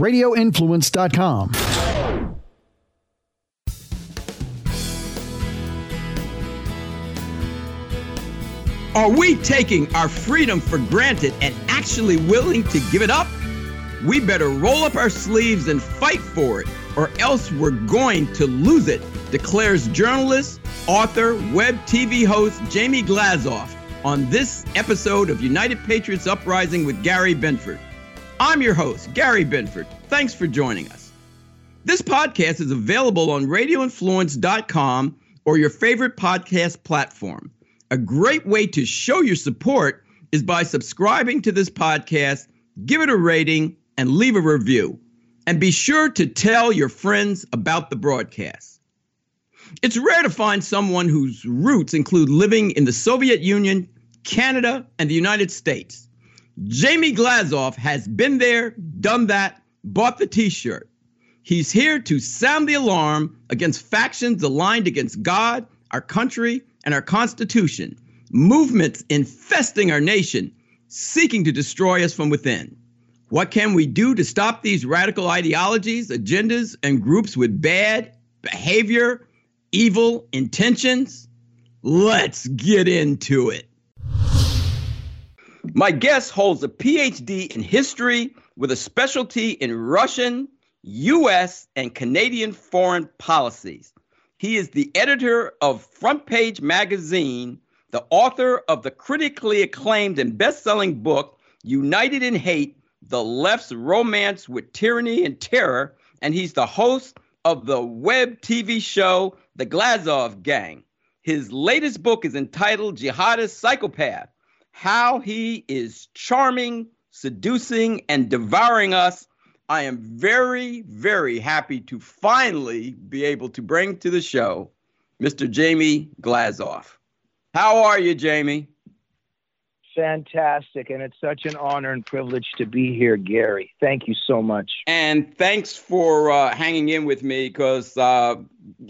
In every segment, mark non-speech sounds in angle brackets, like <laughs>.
radioinfluence.com. Are we taking our freedom for granted and actually willing to give it up? We better roll up our sleeves and fight for it, or else we're going to lose it, declares journalist, author, web TV host Jamie Glazov on this episode of United Patriots Uprising with Gary Benford. I'm your host, Gary Benford. Thanks for joining us. This podcast is available on radioinfluence.com or your favorite podcast platform. A great way to show your support is by subscribing to this podcast, give it a rating, and leave a review. And be sure to tell your friends about the broadcast. It's rare to find someone whose roots include living in the Soviet Union, Canada, and the United States. Jamie Glazov has been there, done that, bought the t shirt. He's here to sound the alarm against factions aligned against God, our country, and our Constitution, movements infesting our nation, seeking to destroy us from within. What can we do to stop these radical ideologies, agendas, and groups with bad behavior, evil intentions? Let's get into it. My guest holds a PhD in history with a specialty in Russian, U.S., and Canadian foreign policies. He is the editor of Front Page Magazine, the author of the critically acclaimed and best selling book, United in Hate The Left's Romance with Tyranny and Terror, and he's the host of the web TV show, The Glazov Gang. His latest book is entitled Jihadist Psychopath How He is Charming, Seducing, and Devouring Us I am very, very happy to finally be able to bring to the show Mr. Jamie Glazov. How are you, Jamie? Fantastic. And it's such an honor and privilege to be here, Gary. Thank you so much. And thanks for uh, hanging in with me because, uh,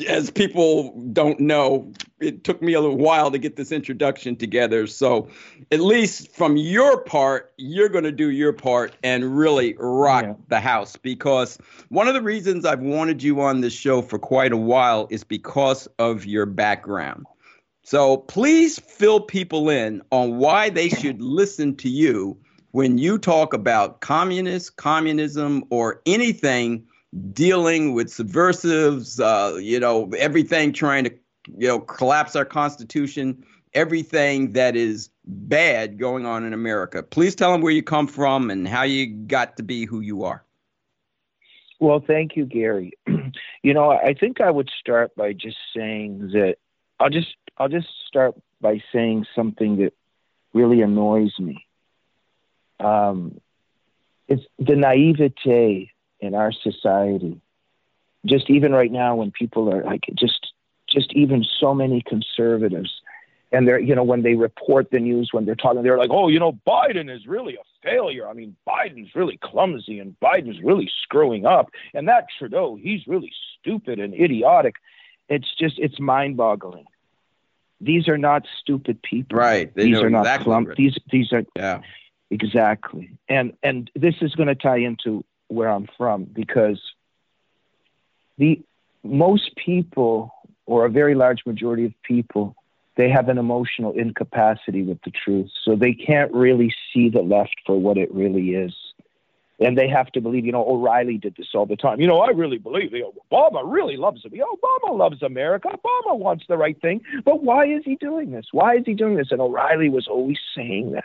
as people don't know, it took me a little while to get this introduction together. So, at least from your part, you're going to do your part and really rock yeah. the house because one of the reasons I've wanted you on this show for quite a while is because of your background. So please fill people in on why they should listen to you when you talk about communists, communism, or anything dealing with subversives, uh, you know, everything trying to, you know, collapse our constitution, everything that is bad going on in America. Please tell them where you come from and how you got to be who you are. Well, thank you, Gary. <clears throat> you know, I think I would start by just saying that I'll just I'll just start by saying something that really annoys me. Um, it's the naivete in our society. Just even right now, when people are like, just, just even so many conservatives, and they're, you know, when they report the news, when they're talking, they're like, oh, you know, Biden is really a failure. I mean, Biden's really clumsy and Biden's really screwing up. And that Trudeau, he's really stupid and idiotic. It's just, it's mind boggling these are not stupid people. Right. They these are not exactly. Right. These these are yeah. Exactly. And and this is going to tie into where I'm from because the most people or a very large majority of people they have an emotional incapacity with the truth. So they can't really see the left for what it really is and they have to believe, you know, O'Reilly did this all the time. You know, I really believe you know, Obama really loves me. Obama loves America. Obama wants the right thing. But why is he doing this? Why is he doing this? And O'Reilly was always saying that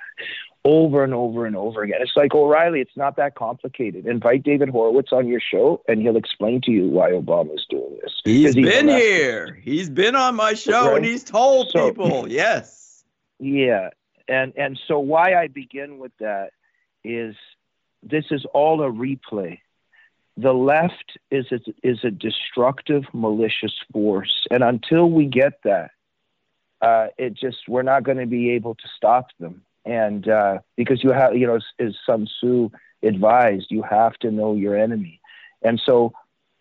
over and over and over again. It's like O'Reilly, it's not that complicated. Invite David Horowitz on your show and he'll explain to you why Obama is doing this. He's been here. He's been on my show right? and he's told so, people, yes. Yeah. And and so why I begin with that is this is all a replay. The left is a, is a destructive, malicious force, and until we get that, uh, it just we're not going to be able to stop them. And uh, because you have, you know, as, as Sun Tzu advised, you have to know your enemy. And so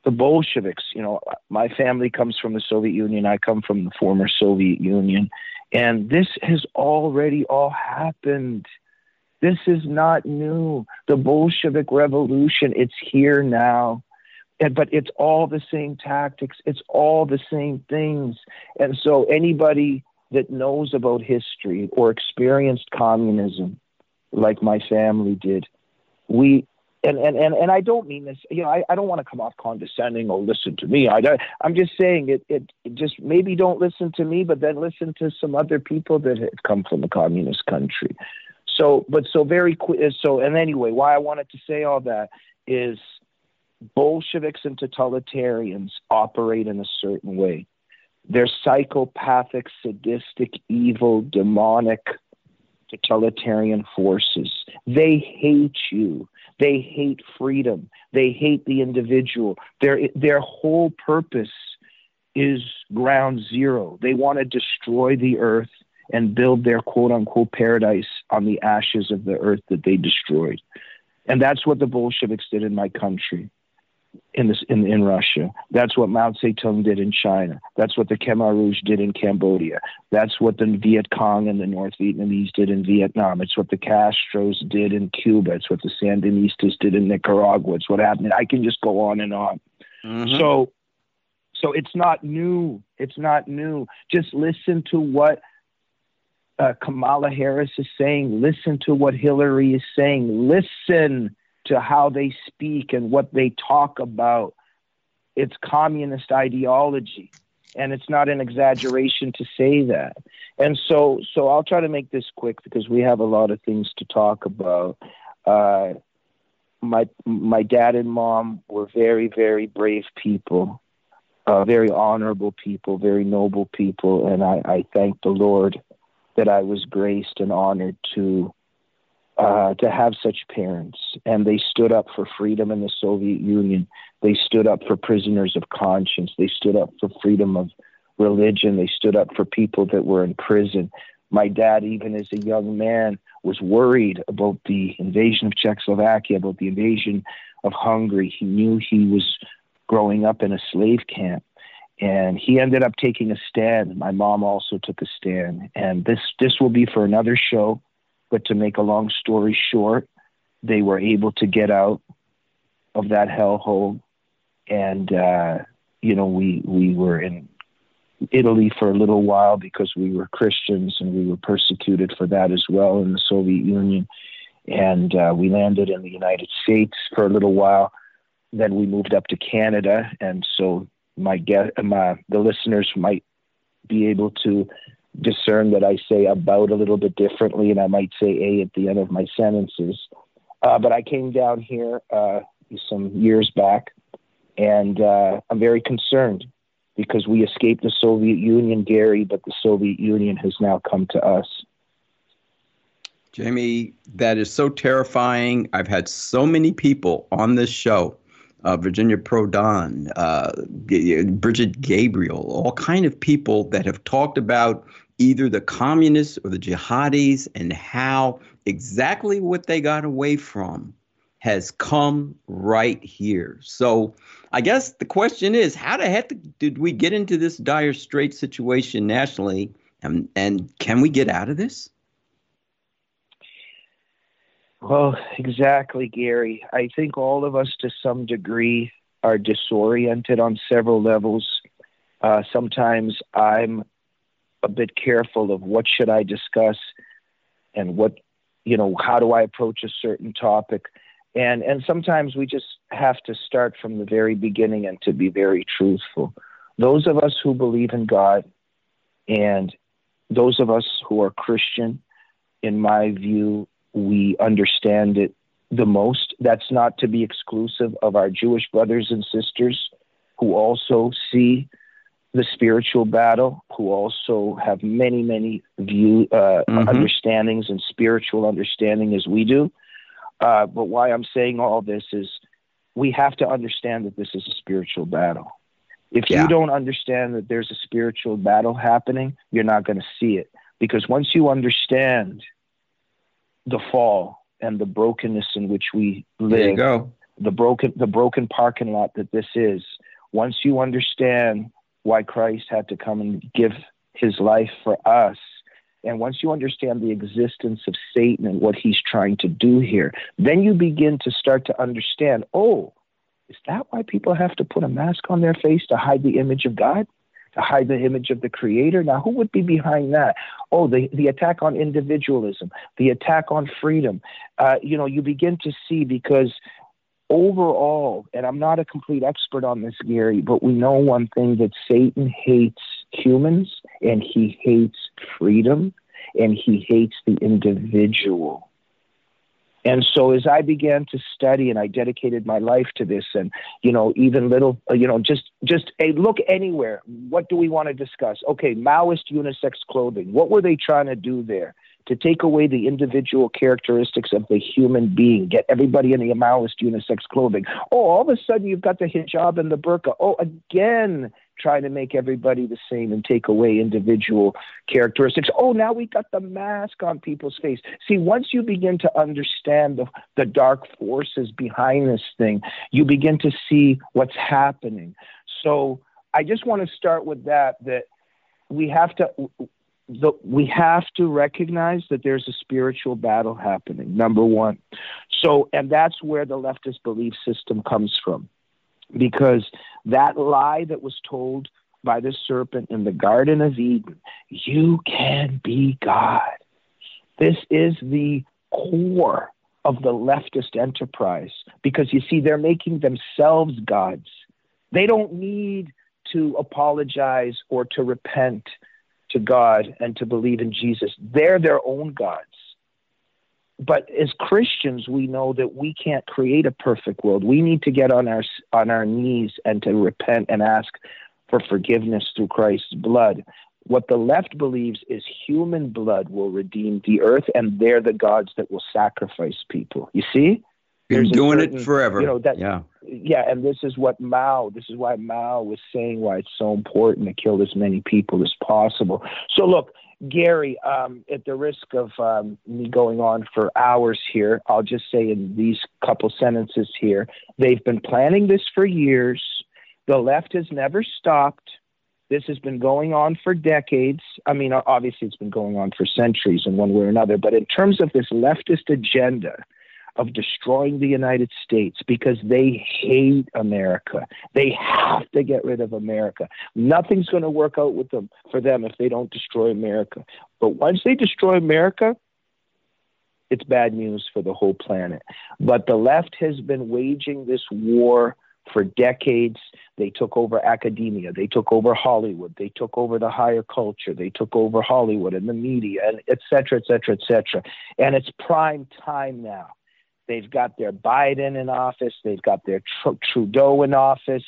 the Bolsheviks, you know, my family comes from the Soviet Union. I come from the former Soviet Union. And this has already all happened This is not new. The Bolshevik Revolution, it's here now. And, but it's all the same tactics, it's all the same things. And so anybody that knows about history or experienced communism, like my family did, we and, and, and, and I don't mean this, you know, I, I don't want to come off condescending or listen to me. I, I'm just saying it, it, it just maybe don't listen to me, but then listen to some other people that have come from a communist country. So, but so very quick. So, and anyway, why I wanted to say all that is Bolsheviks and totalitarians operate in a certain way. They're psychopathic, sadistic, evil, demonic, totalitarian forces. They hate you. They hate freedom. They hate the individual. Their, their whole purpose is ground zero. They want to destroy the earth and build their quote unquote paradise on the ashes of the earth that they destroyed. And that's what the Bolsheviks did in my country in this in, in Russia. That's what Mao Zedong did in China. That's what the Khmer Rouge did in Cambodia. That's what the Viet Cong and the North Vietnamese did in Vietnam. It's what the Castros did in Cuba. It's what the Sandinistas did in Nicaragua. It's what happened. I can just go on and on. Mm-hmm. So, so it's not new. It's not new. Just listen to what uh, Kamala Harris is saying. Listen to what Hillary is saying. Listen to how they speak and what they talk about. It's communist ideology. And it's not an exaggeration to say that. And so, so I'll try to make this quick because we have a lot of things to talk about. Uh, my my dad and mom were very very brave people, uh, very honorable people, very noble people, and I, I thank the Lord that I was graced and honored to uh, to have such parents. And they stood up for freedom in the Soviet Union. They stood up for prisoners of conscience. They stood up for freedom of religion. They stood up for people that were in prison. My dad, even as a young man, was worried about the invasion of Czechoslovakia, about the invasion of Hungary. He knew he was growing up in a slave camp. And he ended up taking a stand. My mom also took a stand. And this this will be for another show but to make a long story short, they were able to get out of that hellhole, and uh, you know we we were in Italy for a little while because we were Christians and we were persecuted for that as well in the Soviet Union, and uh, we landed in the United States for a little while. Then we moved up to Canada, and so my guest, my the listeners might be able to discern that I say about a little bit differently, and I might say a at the end of my sentences. Uh, but I came down here uh, some years back, and uh, I'm very concerned because we escaped the Soviet Union, Gary, but the Soviet Union has now come to us. Jamie, that is so terrifying. I've had so many people on this show. Uh, Virginia Prodan, uh, Brigitte Gabriel, all kind of people that have talked about either the communists or the jihadis and how exactly what they got away from has come right here. So I guess the question is how the heck did we get into this dire strait situation nationally and, and can we get out of this? Well, exactly, Gary. I think all of us to some degree are disoriented on several levels. Uh, sometimes I'm a bit careful of what should I discuss and what you know how do I approach a certain topic and and sometimes we just have to start from the very beginning and to be very truthful those of us who believe in God and those of us who are Christian in my view we understand it the most that's not to be exclusive of our Jewish brothers and sisters who also see the spiritual battle, who also have many, many view uh, mm-hmm. understandings and spiritual understanding as we do. Uh, but why I'm saying all this is we have to understand that this is a spiritual battle. If yeah. you don't understand that there's a spiritual battle happening, you're not going to see it. Because once you understand the fall and the brokenness in which we live, the broken the broken parking lot that this is, once you understand why Christ had to come and give his life for us, and once you understand the existence of Satan and what he's trying to do here, then you begin to start to understand oh, is that why people have to put a mask on their face to hide the image of God? To hide the image of the creator? Now, who would be behind that? Oh, the, the attack on individualism, the attack on freedom. Uh, you know, you begin to see because overall, and I'm not a complete expert on this, Gary, but we know one thing that Satan hates humans and he hates freedom and he hates the individual. And so as I began to study and I dedicated my life to this and you know even little uh, you know just just a look anywhere. What do we want to discuss? Okay Maoist unisex clothing. What were they trying to do there to take away the individual characteristics of the human being get everybody in the Maoist unisex clothing oh all of a sudden you've got the hijab and the burqa oh again trying to make everybody the same and take away individual characteristics. Oh, now we got the mask on people's face. See, once you begin to understand the, the dark forces behind this thing, you begin to see what's happening. So I just want to start with that, that we have to. The, we have to recognize that there's a spiritual battle happening, number one. So, and that's where the leftist belief system comes from because that lie that was told by the serpent in the Garden of Eden, you can be God. This is the core of the leftist enterprise because you see, they're making themselves gods. They don't need to apologize or to repent to God and to believe in Jesus. They're their own gods but as Christians, we know that we can't create a perfect world. We need to get on our on our knees and to repent and ask for forgiveness through Christ's blood. What the left believes is human blood will redeem the earth, and they're the gods that will sacrifice people. You see? Been doing certain, it forever. You know that. Yeah. Yeah, and this is what Mao. This is why Mao was saying why it's so important to kill as many people as possible. So look, Gary, um, at the risk of um, me going on for hours here, I'll just say in these couple sentences here they've been planning this for years. The left has never stopped. This has been going on for decades. I mean, obviously, it's been going on for centuries in one way or another. But in terms of this leftist agenda, of destroying the United States because they hate America. They have to get rid of America. Nothing's going to work out with them for them if they don't destroy America. But once they destroy America, it's bad news for the whole planet. But the left has been waging this war for decades. They took over academia, they took over Hollywood, they took over the higher culture, they took over Hollywood and the media, and et cetera, et cetera, et cetera. And it's prime time now They've got their Biden in office. They've got their Tr- Trudeau in office.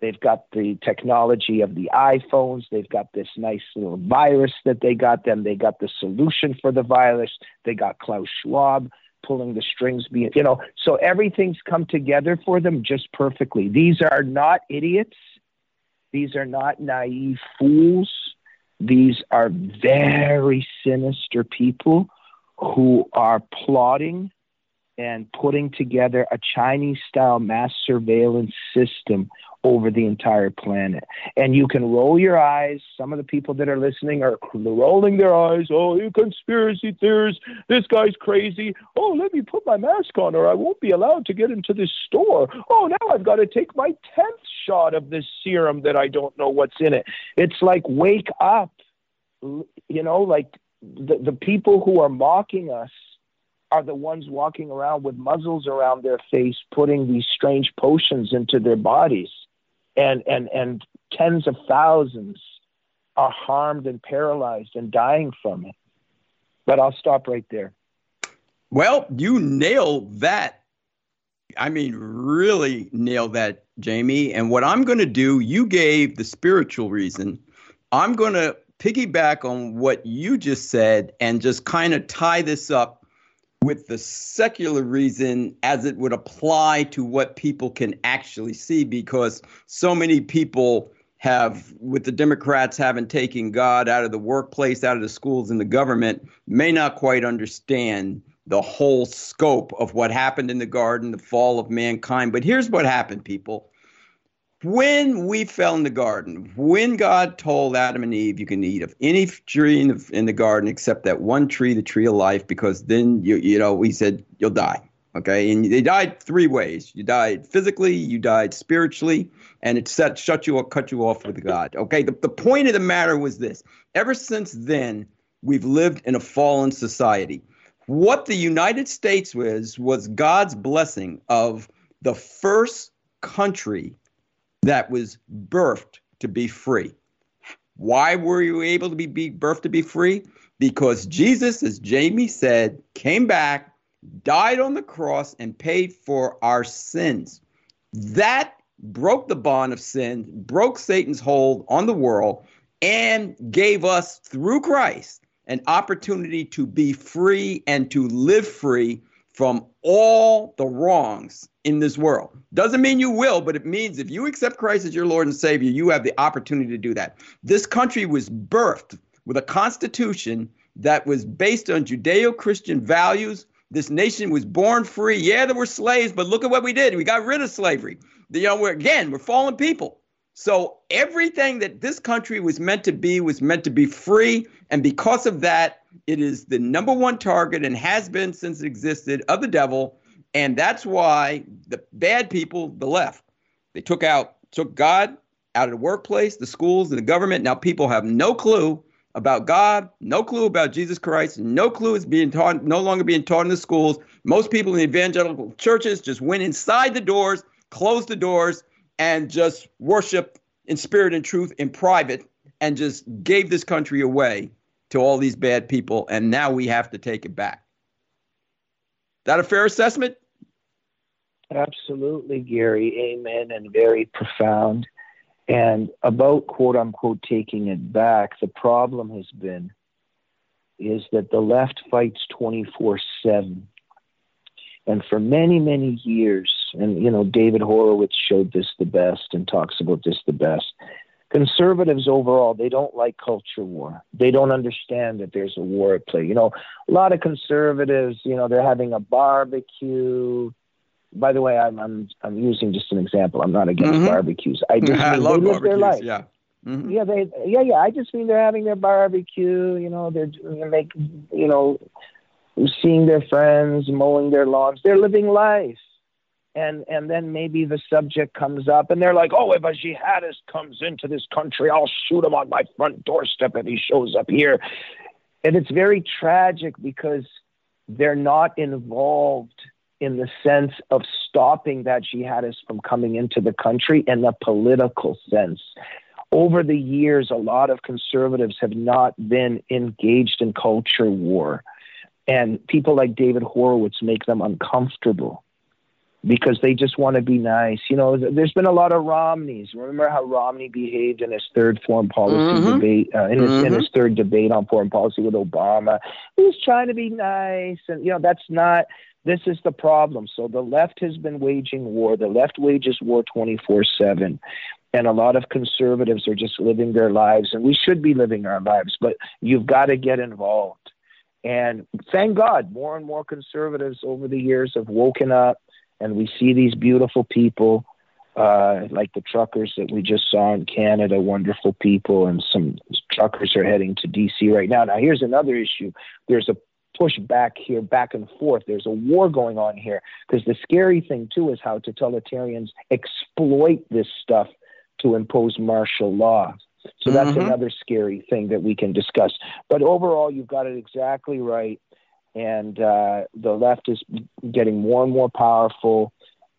They've got the technology of the iPhones. They've got this nice little virus that they got them. They got the solution for the virus. They got Klaus Schwab pulling the strings, being, you know, so everything's come together for them just perfectly. These are not idiots. These are not naive fools. These are very sinister people who are plotting and putting together a Chinese style mass surveillance system over the entire planet. And you can roll your eyes. Some of the people that are listening are rolling their eyes. Oh, you conspiracy theorists. This guy's crazy. Oh, let me put my mask on or I won't be allowed to get into this store. Oh, now I've got to take my 10th shot of this serum that I don't know what's in it. It's like, wake up. You know, like the, the people who are mocking us are the ones walking around with muzzles around their face, putting these strange potions into their bodies, and and and tens of thousands are harmed and paralyzed and dying from it. But I'll stop right there. Well, you nailed that. I mean, really nailed that, Jamie. And what I'm going to do, you gave the spiritual reason. I'm going to piggyback on what you just said and just kind of tie this up with the secular reason as it would apply to what people can actually see because so many people have with the democrats having taken god out of the workplace out of the schools and the government may not quite understand the whole scope of what happened in the garden the fall of mankind. But here's what happened people when we fell in the garden, when God told Adam and Eve, you can eat of any tree in the, in the garden except that one tree, the tree of life, because then you you know, he said you'll die. Okay, and they died three ways. You died physically, you died spiritually, and it set shut you up, cut you off with God. Okay, the, the point of the matter was this: ever since then, we've lived in a fallen society. What the United States was was God's blessing of the first country that was birthed to be free. Why were you able to be, birthed to be free? Because Jesus, as Jamie said, came back, died on the cross, and paid for our sins. That broke the bond of sin, broke Satan's hold on the world, and gave us, through Christ, an opportunity to be free and to live free from all the wrongs in this world. Doesn't mean you will, but it means if you accept Christ as your Lord and Savior, you have the opportunity to do that. This country was birthed with a constitution that was based on Judeo Christian values. This nation was born free. Yeah, there were slaves, but look at what we did. We got rid of slavery. You know, we're again, we're fallen people. So everything that this country was meant to be was meant to be free. And because of that, it is the number one target and has been since it existed of the devil. And that's why the bad people, the left, they took out, took God out of the workplace, the schools, and the government. Now people have no clue about God, no clue about Jesus Christ, no clue is being taught, no longer being taught in the schools. Most people in the evangelical churches just went inside the doors, closed the doors, and just worship in spirit and truth in private and just gave this country away to all these bad people, and now we have to take it back. That a fair assessment? Absolutely, Gary. Amen. And very profound. And about quote unquote taking it back, the problem has been is that the left fights 24 7. And for many, many years, and you know, David Horowitz showed this the best and talks about this the best. Conservatives overall they don't like culture war. They don't understand that there's a war at play. You know a lot of conservatives you know they're having a barbecue. By the way i'm i'm, I'm using just an example. I'm not against mm-hmm. barbecues. I just <laughs> I mean love they live their life. yeah. Mm-hmm. yeah they yeah yeah i just mean they're having their barbecue you know they're, they're you know seeing their friends mowing their lawns. They're living life and and then maybe the subject comes up and they're like oh if a jihadist comes into this country i'll shoot him on my front doorstep if he shows up here. And it's very tragic because they're not involved in the sense of stopping that jihadist from coming into the country in the political sense. Over the years a lot of conservatives have not been engaged in culture war. And people like david horowitz make them uncomfortable because they just want to be nice. You know, there's been a lot of Romneys. Remember how Romney behaved in his third foreign policy mm-hmm. debate, uh, in, his, mm-hmm. in his third debate on foreign policy with Obama? He was trying to be nice, and you know that's not. This is the problem. So the left has been waging war. The left wages war 24 seven. And a lot of conservatives are just living their lives, and we should be living our lives, but you've got to get involved. And thank God, more and more conservatives over the years have woken up and we see these beautiful people uh, like the truckers that we just saw in Canada, wonderful people, and some truckers are heading to DC right now. Now, here's another issue. There's a push back here, back and forth. There's a war going on here because the scary thing too is how totalitarians exploit this stuff to impose martial law. So that's mm-hmm. another scary thing that we can discuss. But overall, you've got it exactly right and uh, the left is getting more and more powerful.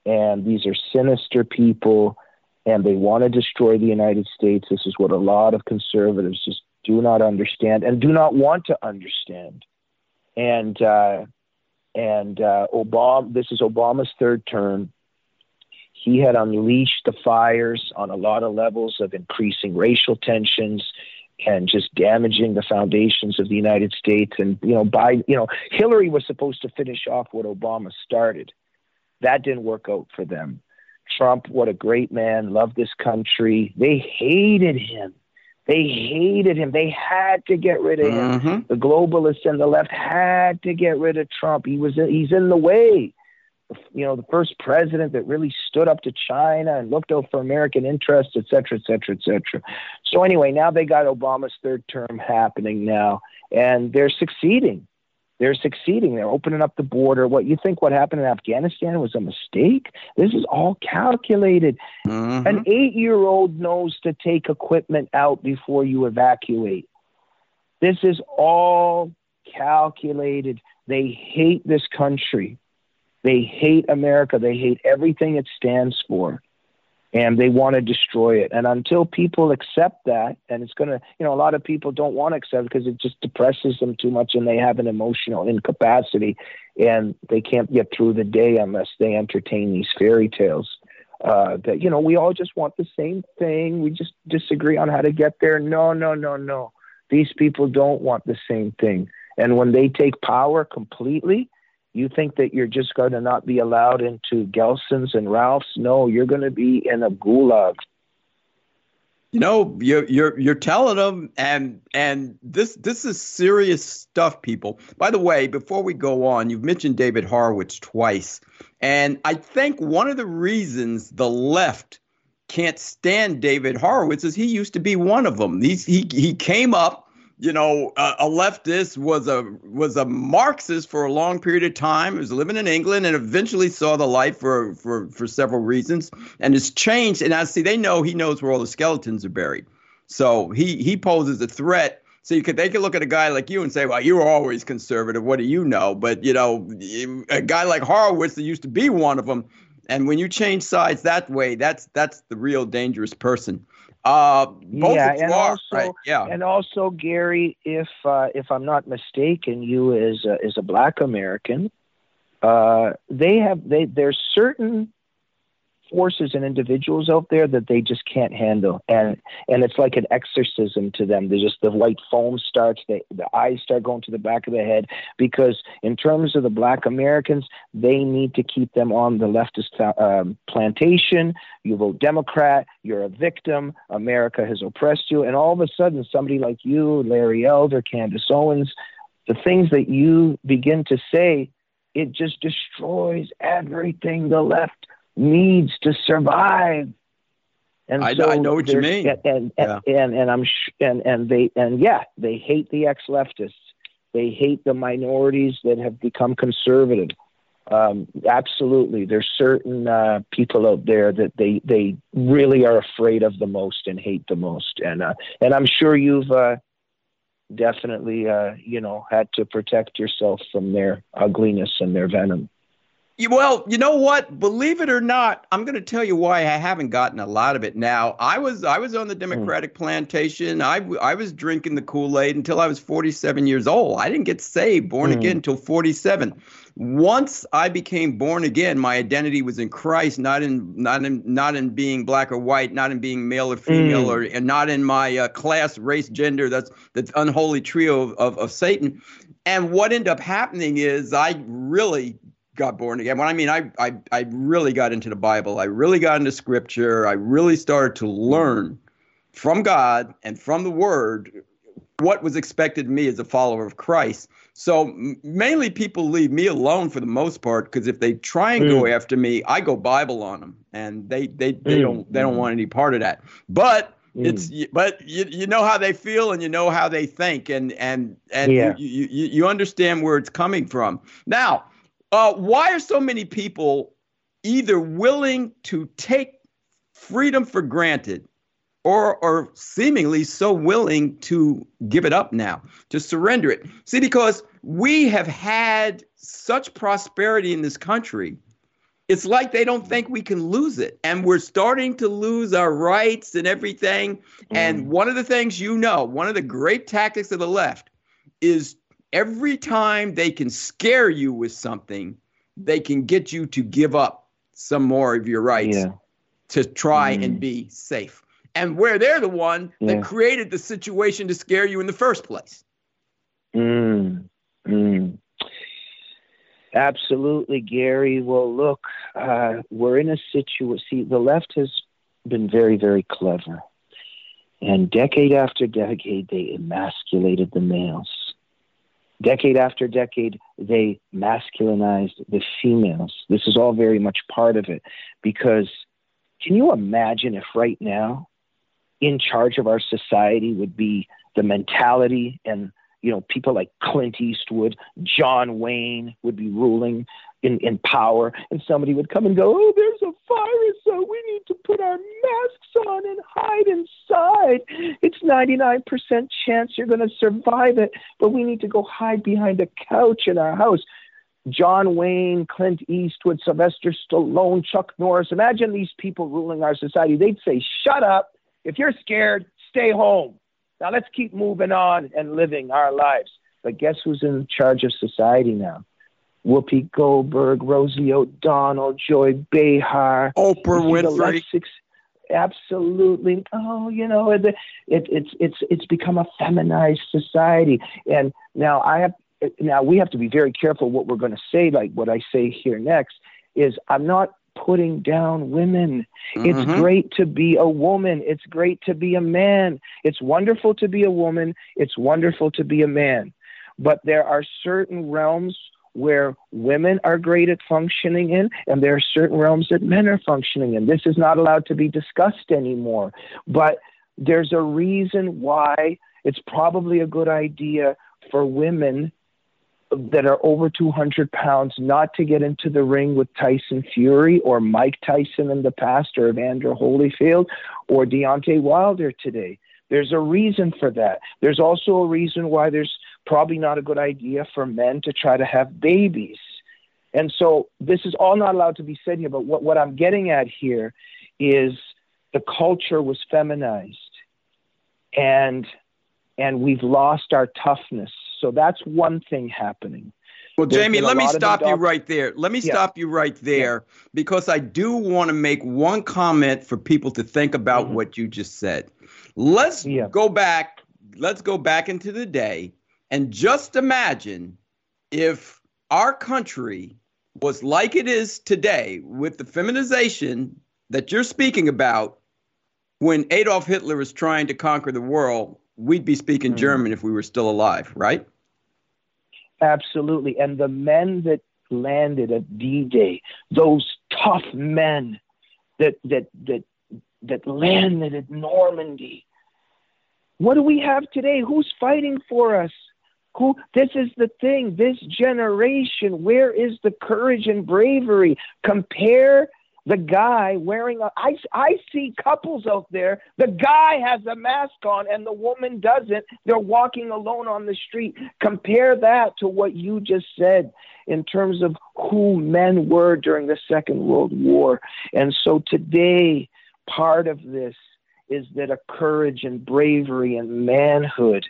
And these are sinister people, and they want to destroy the United States. This is what a lot of conservatives just do not understand and do not want to understand. And uh, and uh, Obama, this is Obama's third term. He had unleashed the fires on a lot of levels of increasing racial tensions, and just damaging the foundations of the United States. And you know, by you know, Hillary was supposed to finish off what Obama started. That didn't work out for them. Trump, what a great man, loved this country. They hated him. They hated him. They had to get rid of him. Mm-hmm. The globalists and the left had to get rid of Trump. He was he's in the way. You know, the first president that really stood up to China and looked out for American interests, et cetera, et cetera, et cetera. So anyway, now they got Obama's third term happening now, and they're succeeding. They're succeeding. They're opening up the border. What you think what happened in Afghanistan was a mistake? This is all calculated. Mm-hmm. An eight year old knows to take equipment out before you evacuate. This is all calculated. They hate this country. They hate America. They hate everything it stands for and they want to destroy it. And until people accept that, and it's going to, you know, a lot of people don't want to accept it because it just depresses them too much and they have an emotional incapacity and they can't get through the day unless they entertain these fairy tales. Uh, that, you know, we all just want the same thing. We just disagree on how to get there. No, no, no, no. These people don't want the same thing. And when they take power completely, you think that you're just going to not be allowed into Gelson's and Ralph's? No, you're going to be in a gulag. You know, you're you're you're telling them, and and this this is serious stuff, people. By the way, before we go on, you've mentioned David Horowitz twice, and I think one of the reasons the left can't stand David Horowitz is he used to be one of them. He's, he he came up you know, a, a, leftist was a was a Marxist for a long period of time. He was living in England and eventually saw the light for for for several reasons, and has changed. And I see they know he knows where all the skeletons are buried, so he he poses a threat. So you could they could look at a guy like you and say, well, you were always conservative. What do you know? But you know, a guy like Horowitz that used to be one of them, and when you change sides that way, that's that's the real dangerous person. Uh, yeah, and are, also, right? yeah, and also, Gary, if uh, if I'm not mistaken, you as a, as a Black American, uh, they have they there's certain forces and individuals out there that they just can't handle. And and it's like an exorcism to them. They just the white foam starts the eyes start going to the back of the head because in terms of the black americans they need to keep them on the leftist um, plantation. You vote democrat you're a victim america has oppressed you. And all of a sudden somebody like you larry elder candace owens the things that you begin to say it just destroys everything the left needs to survive. And I, so I know what you mean. And and, yeah. and, and I'm sh- and and they and yeah, they hate the ex-leftists. They hate the minorities that have become conservative. Um, absolutely, there's certain uh, people out there that they they really are afraid of the most and hate the most, and uh, and I'm sure you've uh, definitely uh, you know had to protect yourself from their ugliness and their venom. Well, you know what? Believe it or not, I'm going to tell you why I haven't gotten a lot of it now. I was I was on the hmm. Democratic mm. plantation. I I was drinking the Kool-Aid until I was 47 years old. I didn't get saved, born mm. again until 47. Once I became born again, my identity was in Christ, not in not in not in being black or white, not in being male or female, mm. or and not in my uh, class, race, gender. That's the unholy trio of, of, of Satan. And what ended up happening is I really got born again. When I mean, I, I, I really got into the Bible. I really got into Scripture. I really started to learn from God and from the Word what was expected of me as a follower of Christ. So mainly people leave me alone for the most part because if they try and mm. go after me, I go Bible on them, and they they, they mm. don't they don't want any part of that. But mm. it's but you, you know how they feel and you know how they think and and and yeah. you, you you understand where it's coming from. Now uh, why are so many people either willing to take freedom for granted or are seemingly so willing to give it up now, to surrender it? See, because we have had such prosperity in this country. It's like they don't think we can lose it. And we're starting to lose our rights and everything. Mm. And one of the things you know, one of the great tactics of the left is every time they can scare you with something, they can get you to give up some more of your rights yeah. to try mm. and be safe. And where they're the one yeah. that created the situation to scare you in the first place. Mm. Mm. Absolutely, Gary. Well, look, uh, we're in a situation. See, the left has been very, very clever. And decade after decade, they emasculated the males decade after decade, they masculinized the females. This is all very much part of it because can you imagine if right now in charge of our society would be the mentality and you know people like Clint Eastwood, John Wayne would be ruling in, in power, and somebody would come and go, "Oh, there's a virus, so we need to put our masks on and hide inside. It's 99% chance you're going to survive it, but we need to go hide behind a couch in our house." John Wayne, Clint Eastwood, Sylvester Stallone, Chuck Norris. Imagine these people ruling our society. They'd say, "Shut up! If you're scared, stay home." Now let's keep moving on and living our lives. But guess who's in charge of society now? Whoopi Goldberg, Rosie O'Donnell, Joy Behar, Oprah Winfrey. Absolutely. Oh, you know, it, it, it's it's it's become a feminized society, and now I have now we have to be very careful what we're going to say. Like what I say here next is, I'm not putting down women. Mm-hmm. It's great to be a woman. It's great to be a man. It's wonderful to be a woman. It's wonderful to be a man. But there are certain realms where women are great at functioning in, and there are certain realms that men are functioning in. This is not allowed to be discussed anymore. But there's a reason why it's probably a good idea for women that are over 200 pounds not to get into the ring with Tyson Fury or Mike Tyson in the past or Evander Holyfield or Deontay Wilder today. There's a reason for that. There's also a reason why there's probably not a good idea for men to try to have babies. And so this is all not allowed to be said here, but what, what I'm getting at here is the culture was feminized and and we've lost our toughness so that's one thing happening. Well, There's Jamie, let me stop you right there. Let me stop you right there yeah. because I do want to make one comment for people to think about mm-hmm. what you just said. Let's yeah. go back. Let's go back into the day and just imagine if our country was like it is today with the feminization that you're speaking about when Adolf Hitler was trying to conquer the world we'd be speaking mm. German if we were still alive, right? Absolutely. And the men that landed at D-Day, those tough men that that that that landed at Normandy. What do we have today? Who's fighting for us? Who this is the thing, this generation, where is the courage and bravery? Compare the guy wearing a I, I see couples out there. The guy has a mask on and the woman doesn't. They're walking alone on the street. Compare that to what you just said in terms of who men were during the second world war. And so today part of this is that a courage and bravery and manhood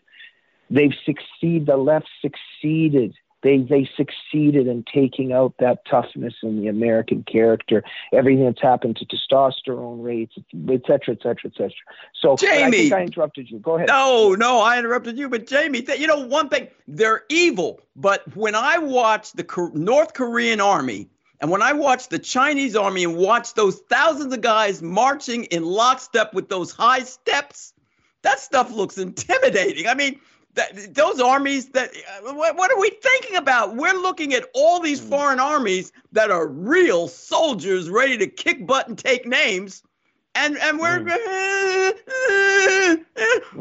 they've succeeded the left succeeded they they succeeded in taking out that toughness in the American character. Everything that's happened to testosterone rates, et cetera, et cetera, et cetera. So, Jamie, I think I interrupted you. Go ahead. No, no, I interrupted you. But Jamie, th- you know one thing, they're evil. But when I watch the North Korean army. And when I watch the Chinese army and watch those thousands of guys marching in lockstep with those high steps, that stuff looks intimidating. I mean, that, those armies that uh, what, what, are we thinking about? We're looking at all these hmm. foreign armies that are real soldiers ready to kick butt and take names. And and we're mm.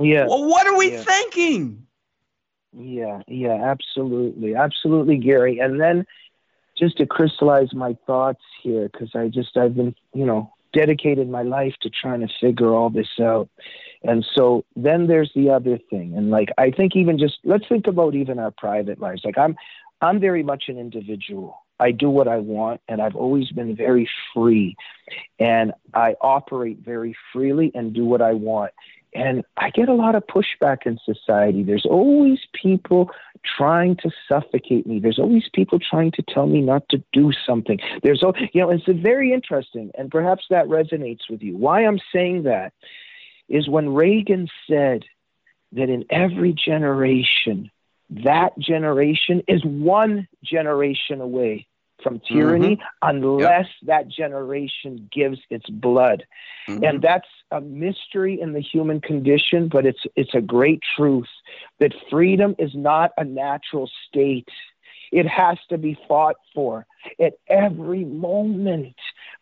yeah. well what are we yeah. thinking? Yeah yeah absolutely. Absolutely gary. And then just to crystallize my thoughts here because i just i've been you know dedicated my life to trying to figure all this out and so then there's the other thing. And like I think even just let's think about even our private lives. Like I'm I'm very much an individual. I do what I want and I've always been very free. And I operate very freely and do what I want. And I get a lot of pushback in society. There's always people trying to suffocate me. There's always people trying to tell me not to do something. There's, you know, it's very interesting, and perhaps that resonates with you. Why I'm saying that is when Reagan said that in every generation, that generation is one generation away from tyranny mm-hmm. unless yep. that generation gives its blood. Mm-hmm. And that's a mystery in the human condition, but it's it's a great truth that freedom is not a natural state. It has to be fought for at every moment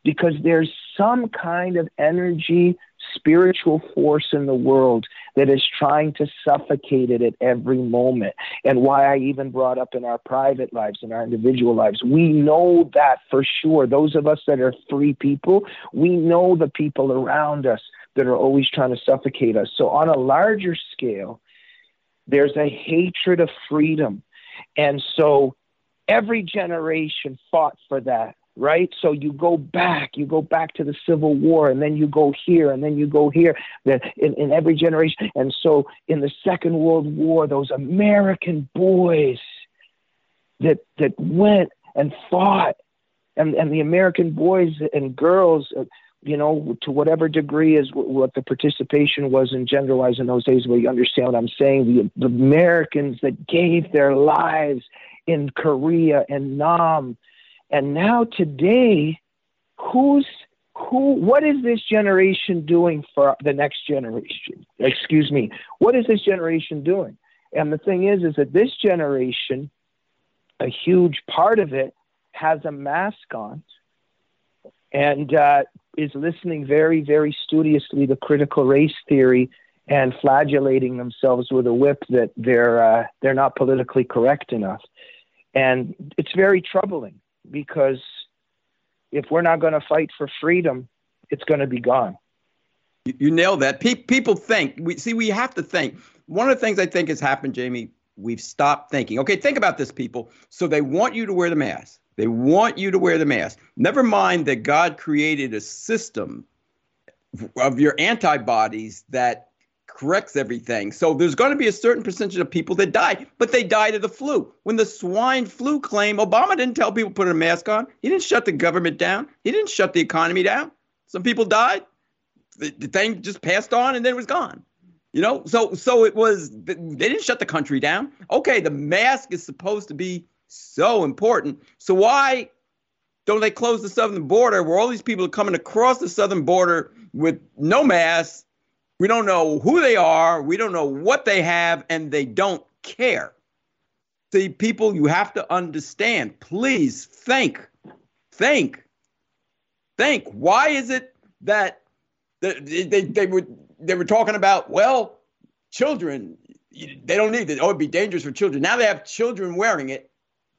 because there's some kind of energy, spiritual force in the world that is trying to suffocate it at every moment. And why I even brought up in our private lives, in our individual lives, we know that for sure. Those of us that are free people, we know the people around us that are always trying to suffocate us. So, on a larger scale, there's a hatred of freedom. And so every generation fought for that right? So you go back, you go back to the Civil War, and then you go here, and then you go here, then in, in every generation. And so in the Second World War, those American boys that that went and fought, and, and the American boys and girls, uh, you know, to whatever degree is what the participation was in gender wise in those days, where you understand what I'm saying, the, the Americans that gave their lives in Korea and Nam and now today, who's who what is this generation doing for the next generation? Excuse me. What is this generation doing? And the thing is is that this generation, a huge part of it, has a mask on and uh, is listening very, very studiously to critical race theory and flagellating themselves with a whip that they're uh, they're not politically correct enough, and it's very troubling because if we're not going to fight for freedom, it's going to be gone. You, you nailed that. Pe- people think. We see. We have to think. One of the things I think has happened, Jamie. We've stopped thinking. Okay, think about this, people. So they want you to wear the mask. They want you to wear the mask. Never mind that God created a system of your antibodies that corrects everything. So there's going to be a certain percentage of people that die, but they died of the flu. When the swine flu claim, Obama didn't tell people to put a mask on. He didn't shut the government down. He didn't shut the economy down. Some people died. The, the thing just passed on and then it was gone. You know, so so it was. They didn't shut the country down. Okay, the mask is supposed to be so important. So why don't they close the southern border where all these people are coming across the southern border with no masks we don't know who they are. We don't know what they have, and they don't care. See, people, you have to understand. Please think, think, think. Why is it that they, they, they were they were talking about? Well, children, they don't need it. Oh, it'd be dangerous for children. Now they have children wearing it,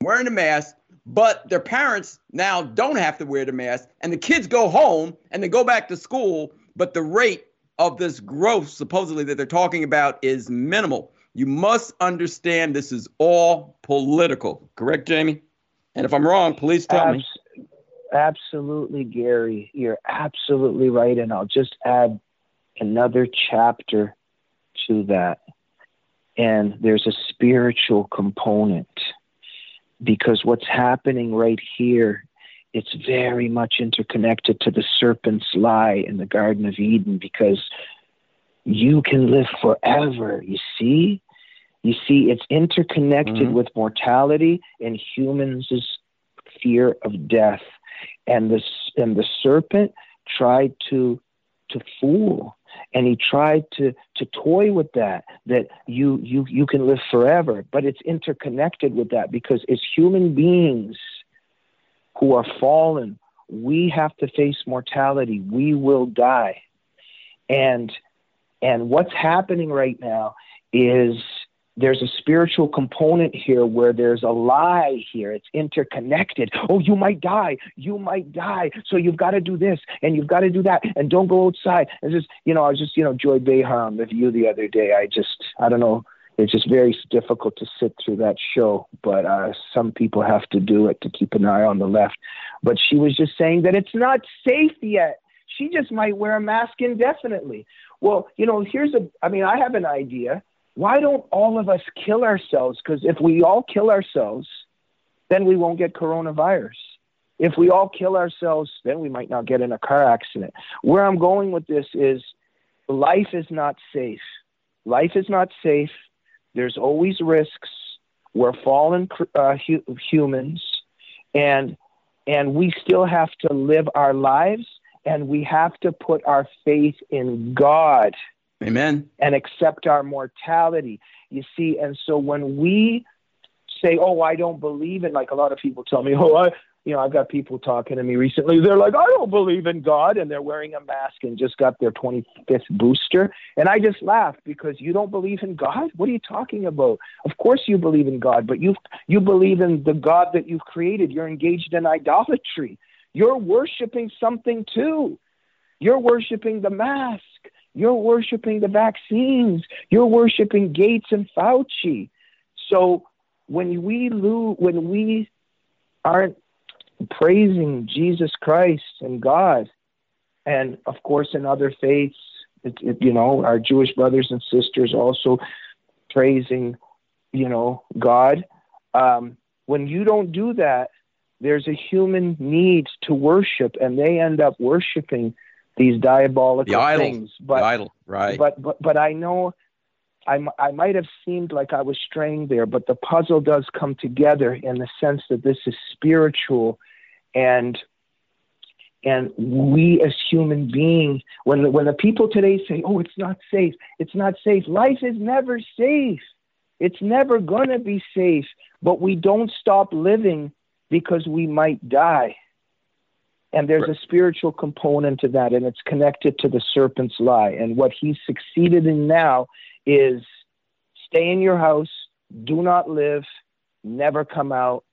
wearing a mask, but their parents now don't have to wear the mask, and the kids go home and they go back to school, but the rate of this growth, supposedly, that they're talking about is minimal. You must understand this is all political. Correct, Jamie? And if I'm wrong, please tell Abs- me. Absolutely, Gary. You're absolutely right. And I'll just add another chapter to that. And there's a spiritual component because what's happening right here it's very much interconnected to the serpent's lie in the Garden of Eden because you can live forever. You see? You see, it's interconnected mm-hmm. with mortality and humans' fear of death. And the, and the serpent tried to, to fool and he tried to to toy with that that you you you can live forever but it's interconnected with that because as human beings who are fallen, we have to face mortality. We will die. And and what's happening right now is there's a spiritual component here where there's a lie here. It's interconnected. Oh, you might die. You might die. So you've got to do this and you've got to do that and don't go outside. And just, you know, I was just, you know, Joy Behar on the view the other day. I just, I don't know it's just very difficult to sit through that show. But uh, some people have to do it to keep an eye on the left. But she was just saying that it's not safe yet. She just might wear a mask indefinitely. Well, you know, here's a. I mean, I have an idea. Why don't all of us kill ourselves? Because if we all kill ourselves, then we won't get coronavirus. If we all kill ourselves, then we might not get in a car accident. Where I'm going with this is life is not safe. Life is not safe. There's always risks. We're fallen uh, hu- humans, and and we still have to live our lives and we have to put our faith in God. Amen. And accept our mortality. You see, and so when we say, "Oh, I don't believe in," like a lot of people tell me, "Oh, I, you know, I've got people talking to me recently. They're like, I don't believe in God, and they're wearing a mask and just got their 25th booster. And I just laugh because you don't believe in God. What are you talking about? Of course you believe in God, but you you believe in the God that you've created. You're engaged in idolatry. You're worshiping something too. You're worshiping the mask. You're worshiping the vaccines. You're worshiping Gates and Fauci. So when we lose, when we aren't praising Jesus Christ and God, and of course in other faiths, it, it, you know, our Jewish brothers and sisters also praising, you know, God. Um, when you don't do that, there's a human need to worship, and they end up worshiping these diabolical the idol, things. But, the idol, right? But but but I know I, I might have seemed like I was straying there, but the puzzle does come together in the sense that this is spiritual, and and we as human beings, when the, when the people today say, "Oh, it's not safe," it's not safe. Life is never safe. It's never gonna be safe. But we don't stop living because we might die. And there's a spiritual component to that, and it's connected to the serpent's lie. And what he's succeeded in now is stay in your house, do not live, never come out,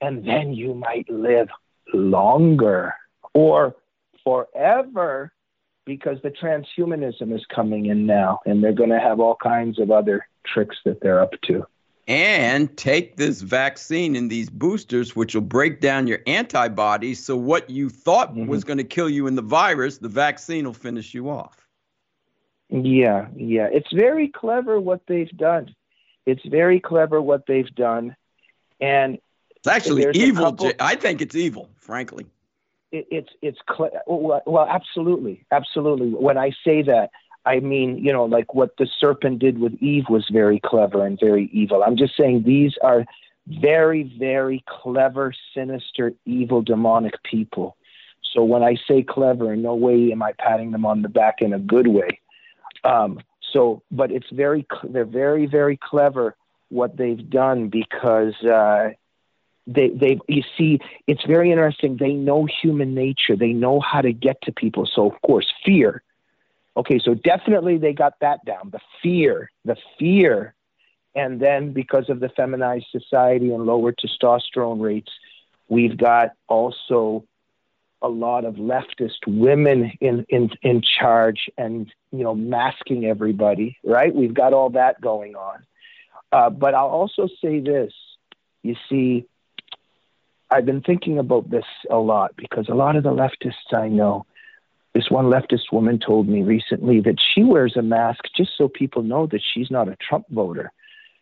and then you might live longer or forever because the transhumanism is coming in now and they're going to have all kinds of other tricks that they're up to. And take this vaccine and these boosters, which will break down your antibodies. So, what you thought mm-hmm. was going to kill you in the virus, the vaccine will finish you off. Yeah, yeah. It's very clever what they've done. It's very clever what they've done. And it's actually evil. Couple, I think it's evil, frankly. It, it's it's well, well, absolutely, absolutely. When I say that, I mean you know like what the serpent did with Eve was very clever and very evil. I'm just saying these are very very clever, sinister, evil, demonic people. So when I say clever, in no way am I patting them on the back in a good way. Um, so, but it's very, they're very, very clever what they've done because uh, they, they, you see, it's very interesting. They know human nature. They know how to get to people. So, of course, fear. Okay, so definitely they got that down. The fear, the fear, and then because of the feminized society and lower testosterone rates, we've got also a lot of leftist women in, in, in charge and, you know, masking everybody, right? We've got all that going on. Uh, but I'll also say this you see, I've been thinking about this a lot because a lot of the leftists I know, this one leftist woman told me recently that she wears a mask just so people know that she's not a Trump voter.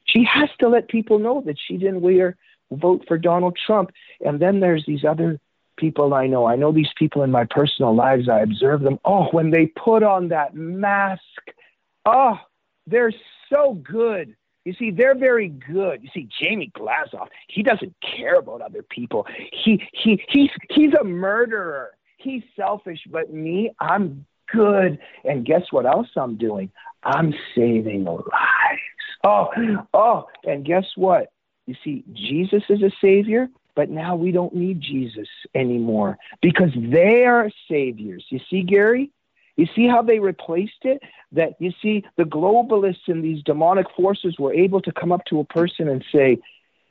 She has to let people know that she didn't wear vote for Donald Trump. And then there's these other people I know. I know these people in my personal lives. I observe them. Oh, when they put on that mask, oh, they're so good. You see, they're very good. You see, Jamie Glazov, he doesn't care about other people. He he he's he's a murderer. He's selfish, but me, I'm good. And guess what else I'm doing? I'm saving lives. Oh, oh, and guess what? You see, Jesus is a savior. But now we don't need Jesus anymore because they are saviors. You see, Gary? You see how they replaced it? That you see, the globalists and these demonic forces were able to come up to a person and say,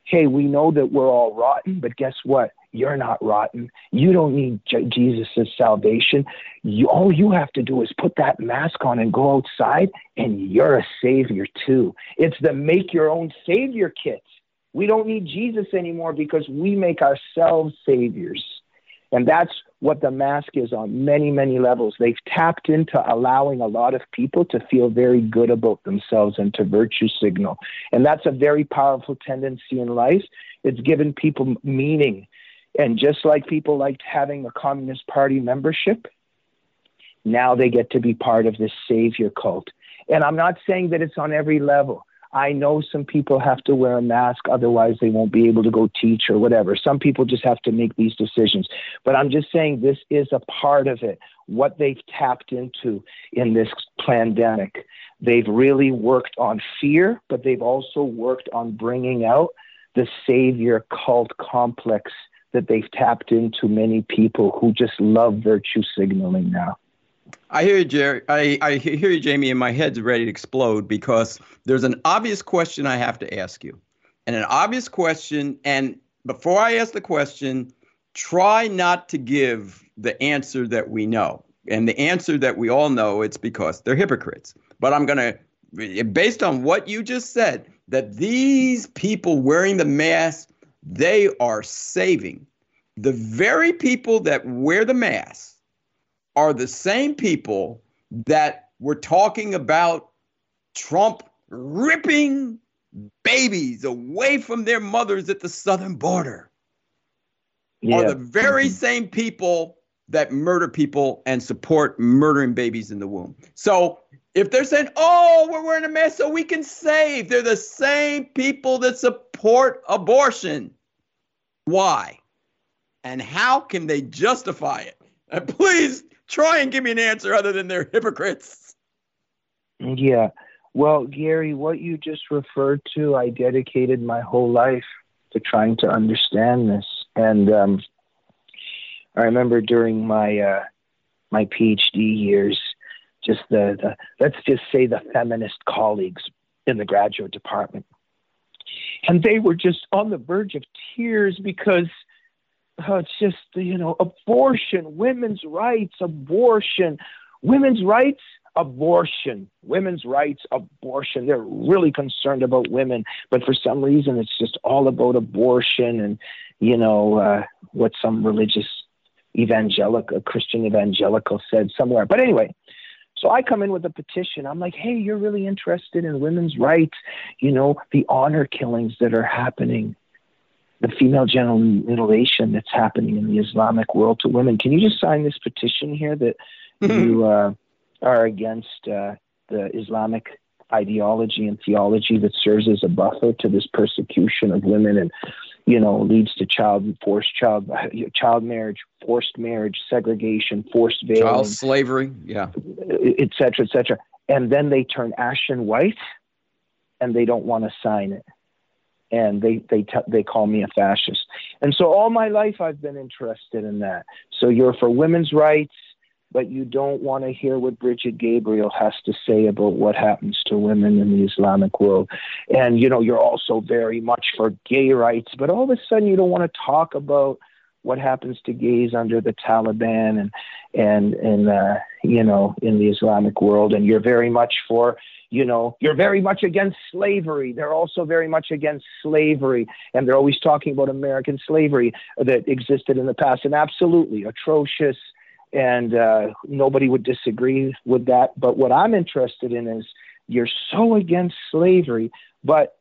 Hey, we know that we're all rotten, but guess what? You're not rotten. You don't need J- Jesus' salvation. You, all you have to do is put that mask on and go outside, and you're a savior too. It's the make your own savior kit. We don't need Jesus anymore because we make ourselves saviors. And that's what the mask is on many, many levels. They've tapped into allowing a lot of people to feel very good about themselves and to virtue signal. And that's a very powerful tendency in life. It's given people meaning. And just like people liked having a Communist Party membership, now they get to be part of this savior cult. And I'm not saying that it's on every level. I know some people have to wear a mask, otherwise, they won't be able to go teach or whatever. Some people just have to make these decisions. But I'm just saying this is a part of it, what they've tapped into in this pandemic. They've really worked on fear, but they've also worked on bringing out the savior cult complex that they've tapped into many people who just love virtue signaling now. I hear you, Jerry. I, I hear you, Jamie, and my head's ready to explode because there's an obvious question I have to ask you. And an obvious question, and before I ask the question, try not to give the answer that we know. And the answer that we all know, it's because they're hypocrites. But I'm going to, based on what you just said, that these people wearing the mask, they are saving the very people that wear the mask are the same people that were talking about Trump ripping babies away from their mothers at the southern border. Yeah. Are the very mm-hmm. same people that murder people and support murdering babies in the womb. So if they're saying, oh, we're wearing a mask so we can save, they're the same people that support abortion. Why? And how can they justify it? And <laughs> please try and give me an answer other than they're hypocrites. Yeah. Well, Gary, what you just referred to, I dedicated my whole life to trying to understand this. And um, I remember during my uh, my PhD years, just the, the let's just say the feminist colleagues in the graduate department, and they were just on the verge of tears because oh, it's just you know abortion, women's rights, abortion, women's rights, abortion, women's rights, abortion. They're really concerned about women, but for some reason it's just all about abortion and you know uh, what some religious evangelical Christian evangelical said somewhere. But anyway. So I come in with a petition. I'm like, hey, you're really interested in women's rights, you know, the honor killings that are happening the female genital mutilation that's happening in the Islamic world to women. Can you just sign this petition here that mm-hmm. you uh, are against uh, the Islamic ideology and theology that serves as a buffer to this persecution of women and you know leads to child forced child <laughs> child marriage forced marriage segregation forced veiling child slavery yeah et cetera et cetera and then they turn ashen white and they don't want to sign it and they they t- they call me a fascist. And so all my life I've been interested in that. So you're for women's rights, but you don't want to hear what Brigitte Gabriel has to say about what happens to women in the Islamic world. And you know you're also very much for gay rights, but all of a sudden you don't want to talk about what happens to gays under the Taliban and and and uh, you know in the Islamic world, and you're very much for you know, you're very much against slavery. They're also very much against slavery. And they're always talking about American slavery that existed in the past. And absolutely atrocious. And uh, nobody would disagree with that. But what I'm interested in is you're so against slavery, but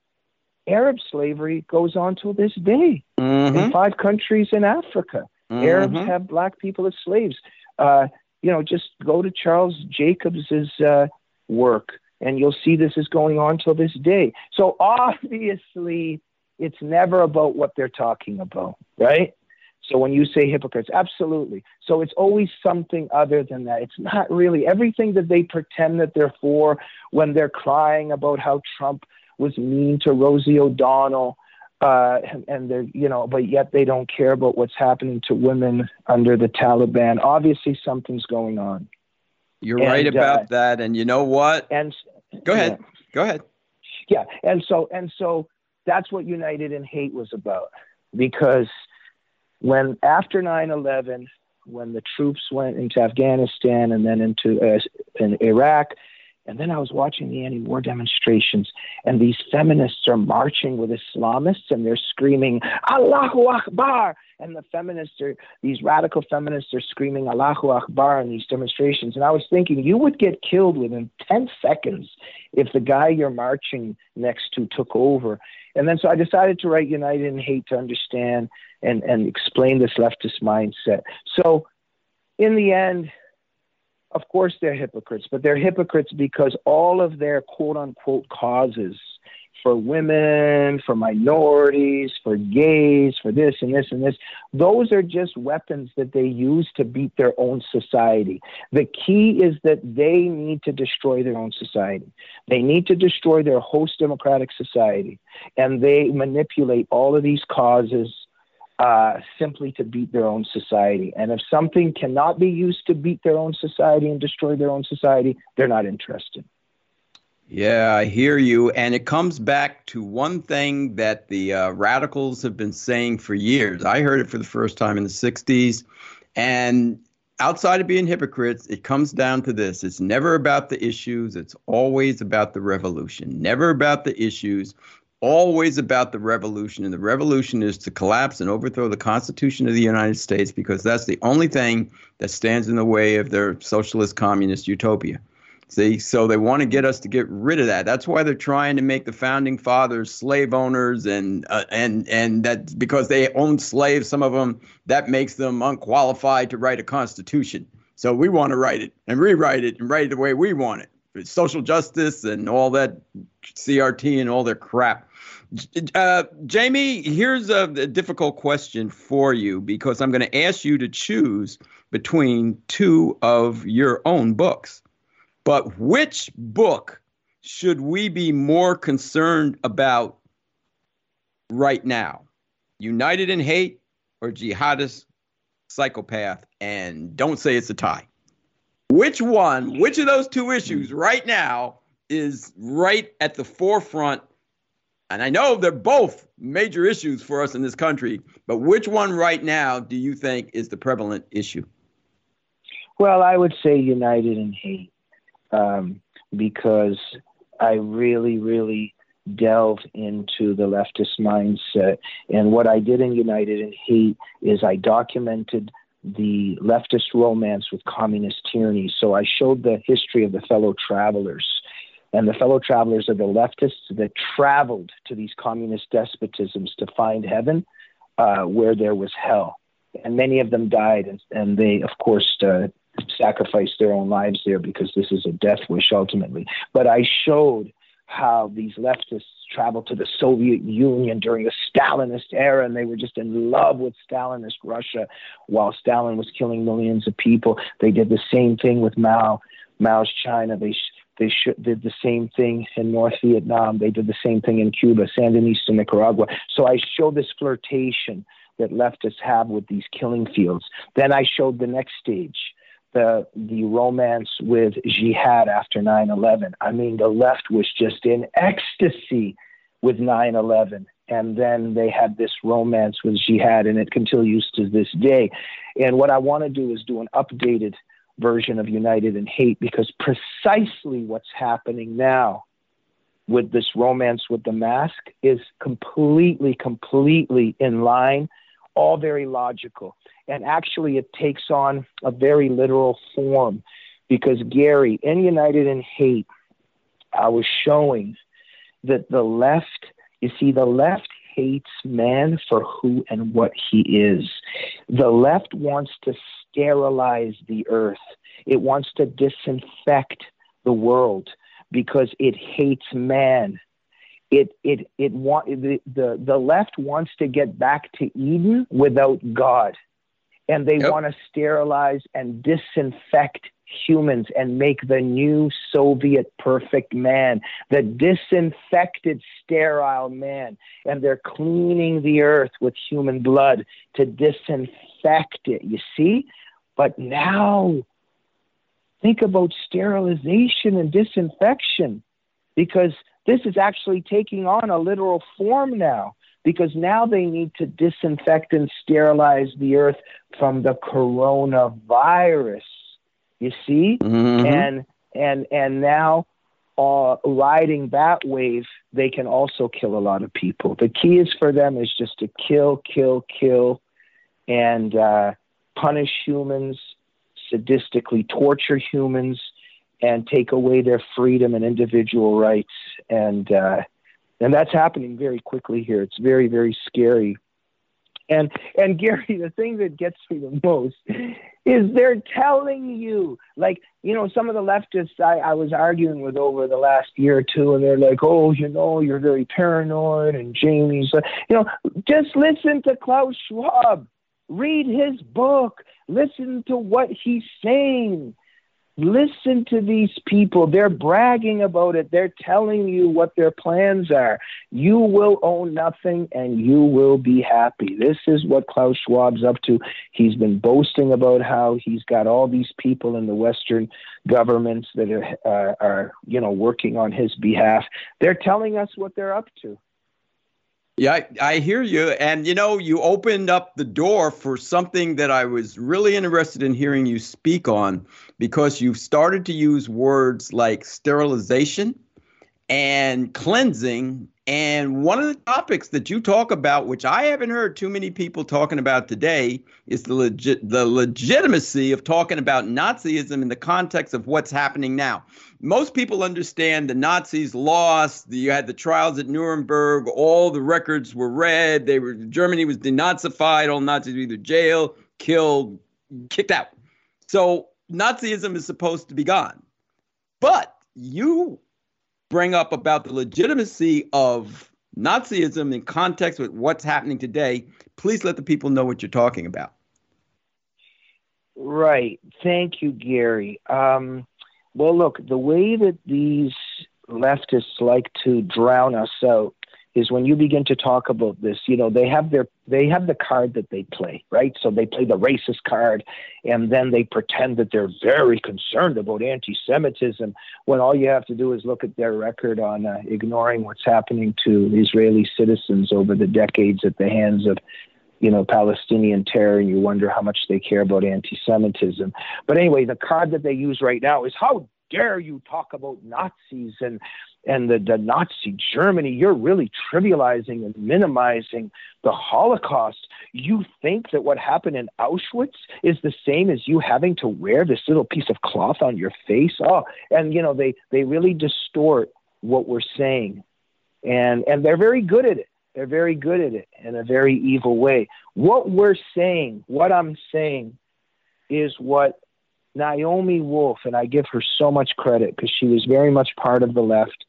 Arab slavery goes on till this day mm-hmm. in five countries in Africa. Mm-hmm. Arabs have black people as slaves. Uh, you know, just go to Charles Jacobs's uh, work and you'll see this is going on till this day. So obviously, it's never about what they're talking about, right? So when you say hypocrites, absolutely. So it's always something other than that. It's not really everything that they pretend that they're for when they're crying about how Trump was mean to Rosie O'Donnell. Uh, and, they're, you know, but yet they don't care about what's happening to women under the Taliban. Obviously, something's going on. You're and, right about uh, that. And you know what? And go ahead. Yeah. Go ahead. Yeah. And so and so that's what United in Hate was about. Because when after 9/11, when the troops went into Afghanistan and then into uh, in Iraq, and then I was watching the anti war demonstrations, and these feminists are marching with Islamists and they're screaming, Allahu Akbar. And the feminists are, these radical feminists are screaming Allahu Akbar in these demonstrations. And I was thinking, you would get killed within 10 seconds if the guy you're marching next to took over. And then so I decided to write United in Hate to understand and, and explain this leftist mindset. So in the end, of course they're hypocrites, but they're hypocrites because all of their quote unquote causes for women, for minorities, for gays, for this and this and this. Those are just weapons that they use to beat their own society. The key is that they need to destroy their own society. They need to destroy their host democratic society. And they manipulate all of these causes uh, simply to beat their own society. And if something cannot be used to beat their own society and destroy their own society, they're not interested. Yeah, I hear you. And it comes back to one thing that the uh, radicals have been saying for years. I heard it for the first time in the 60s. And outside of being hypocrites, it comes down to this it's never about the issues, it's always about the revolution. Never about the issues, always about the revolution. And the revolution is to collapse and overthrow the Constitution of the United States because that's the only thing that stands in the way of their socialist communist utopia. See, so they want to get us to get rid of that. That's why they're trying to make the founding fathers slave owners, and uh, and and that because they own slaves, some of them that makes them unqualified to write a constitution. So we want to write it and rewrite it and write it the way we want it. Social justice and all that CRT and all their crap. Uh, Jamie, here's a, a difficult question for you because I'm going to ask you to choose between two of your own books. But which book should we be more concerned about right now? United in Hate or Jihadist Psychopath? And don't say it's a tie. Which one, which of those two issues right now is right at the forefront? And I know they're both major issues for us in this country, but which one right now do you think is the prevalent issue? Well, I would say United in Hate um, because I really, really delved into the leftist mindset. And what I did in United in Hate is I documented the leftist romance with communist tyranny. So I showed the history of the fellow travelers. And the fellow travelers are the leftists that traveled to these communist despotisms to find heaven uh, where there was hell. And many of them died, and, and they, of course, uh, sacrifice their own lives there because this is a death wish ultimately. But I showed how these leftists traveled to the Soviet Union during the Stalinist era, and they were just in love with Stalinist Russia while Stalin was killing millions of people. They did the same thing with Mao, Mao's China. They they did the same thing in North Vietnam. They did the same thing in Cuba, Sandinista Nicaragua. So I showed this flirtation that leftists have with these killing fields. Then I showed the next stage the the romance with jihad after 9/11. I mean, the left was just in ecstasy with 9/11, and then they had this romance with jihad, and it continues to this day. And what I want to do is do an updated version of United in Hate because precisely what's happening now with this romance with the mask is completely, completely in line, all very logical and actually it takes on a very literal form because Gary, in United in Hate, I was showing that the left, you see, the left hates man for who and what he is. The left wants to sterilize the earth, it wants to disinfect the world because it hates man. It it it want the, the the left wants to get back to Eden without God and they yep. want to sterilize and disinfect humans and make the new Soviet perfect man, the disinfected, sterile man. And they're cleaning the earth with human blood to disinfect it, you see? But now, think about sterilization and disinfection because this is actually taking on a literal form now because now they need to disinfect and sterilize the earth from the coronavirus. You see, mm-hmm. and and and now uh, riding that wave, they can also kill a lot of people. The key is for them is just to kill, kill, kill, and uh, punish humans, sadistically torture humans, and take away their freedom and individual rights. And uh, and that's happening very quickly here. It's very, very scary. And and Gary, the thing that gets me the most is they're telling you, like, you know, some of the leftists I, I was arguing with over the last year or two, and they're like, oh, you know, you're very paranoid, and Jamie's, you know, just listen to Klaus Schwab, read his book, listen to what he's saying. Listen to these people. They're bragging about it. They're telling you what their plans are. You will own nothing and you will be happy. This is what Klaus Schwab's up to. He's been boasting about how he's got all these people in the Western governments that are, uh, are you know, working on his behalf. They're telling us what they're up to. Yeah, I, hear you. And you know, you opened up the door for something that I was really interested in hearing you speak on because you've started to use words like sterilization and cleansing. And one of the topics that you talk about, which I haven't heard too many people talking about today, is the legit the legitimacy of talking about Nazism in the context of what's happening now most people understand the Nazis lost. You had the trials at Nuremberg. All the records were read. They were Germany was denazified. All Nazis were either jailed, killed, kicked out. So Nazism is supposed to be gone. But you bring up about the legitimacy of Nazism in context with what's happening today. Please let the people know what you're talking about. Right. Thank you, Gary. Um, well, look, the way that these leftists like to drown us out is when you begin to talk about this you know they have their they have the card that they play right so they play the racist card and then they pretend that they're very concerned about anti-semitism when all you have to do is look at their record on uh, ignoring what's happening to israeli citizens over the decades at the hands of you know, Palestinian terror, and you wonder how much they care about anti-Semitism. But anyway, the card that they use right now is how dare you talk about Nazis and and the, the Nazi Germany? You're really trivializing and minimizing the Holocaust. You think that what happened in Auschwitz is the same as you having to wear this little piece of cloth on your face? Oh, and you know they they really distort what we're saying, and and they're very good at it they're very good at it in a very evil way. What we're saying, what I'm saying, is what Naomi Wolf, and I give her so much credit because she was very much part of the left,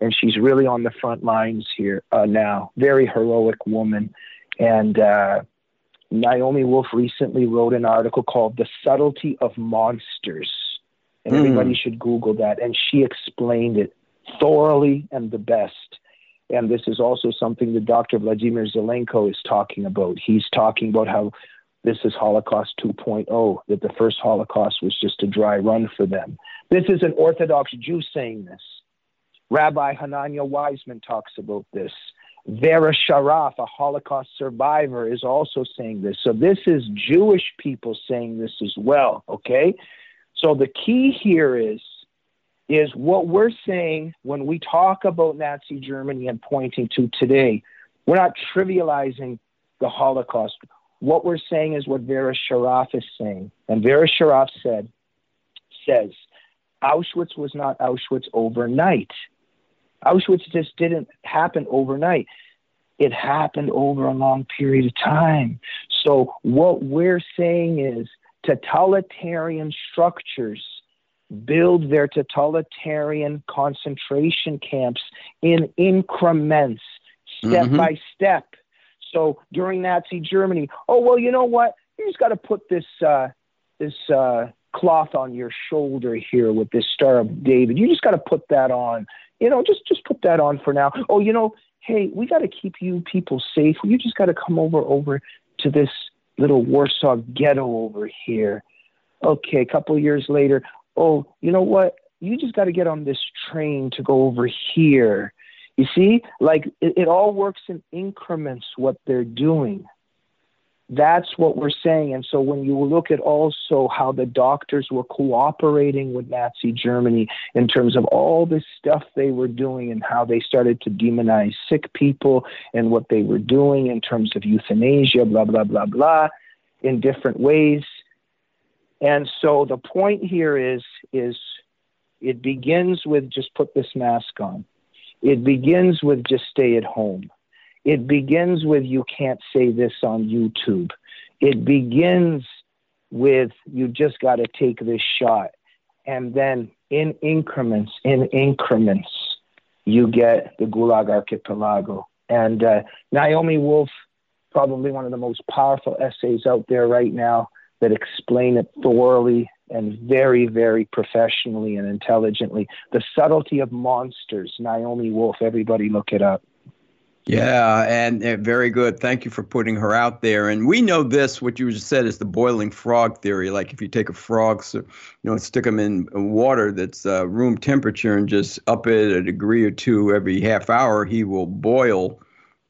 and she's really on the front lines here uh, now. Very heroic woman. And uh, Naomi Wolf recently wrote an article called The Subtlety of Monsters. And mm. everybody should Google that. And she explained it thoroughly and the best. And this is also something that Dr. Vladimir Zelenko is talking about. He's talking about how this is Holocaust 2.0, that the first Holocaust was just a dry run for them. This is an Orthodox Jew saying this. Rabbi Chananya Weissman talks about this. Vera Sharav, a Holocaust survivor, is also saying this. So this is Jewish people saying this as well, okay? So the key here is is what we're saying when we talk about Nazi Germany and pointing to today. We're not trivializing the Holocaust. What we're saying is what Vera Sharav is saying. And Vera Sharav said, says, Auschwitz was not Auschwitz overnight. Auschwitz just didn't happen overnight. It happened over a long period of time. So what we're saying is totalitarian structures build their totalitarian concentration camps in increments, step mm-hmm. by step. So during Nazi Germany, oh well, you know what? You just got to put this uh, this uh, cloth on your shoulder here with this Star of David. You just got to put that on. You know, just just put that on for now. Oh, you know, hey, we got to keep you people safe. You just got to come over over to this little Warsaw ghetto over here. Okay, a couple years later, oh, you know what? You just got to get on this train to go over here. You see, like it, it all works in increments what they're doing. That's what we're saying. And so when you look at also how the doctors were cooperating with Nazi Germany in terms of all this stuff they were doing and how they started to demonize sick people and what they were doing in terms of euthanasia, blah, blah, blah, blah, in different ways, and so the point here is is it begins with just put this mask on. It begins with just stay at home. It begins with you can't say this on YouTube. It begins with you just got to take this shot. And then in increments, in increments, you get the Gulag Archipelago. And uh, Naomi Wolf, probably one of the most powerful essays out there right now that explain it thoroughly and very, very professionally and intelligently. The Subtlety of Monsters, Naomi Wolf, everybody look it up. Yeah, and uh, very good. Thank you for putting her out there. And we know this, what you just said, is the boiling frog theory. Like if you take a frog, so, you know, stick them in water that's uh, room temperature and just up it a degree or two every half hour, he will boil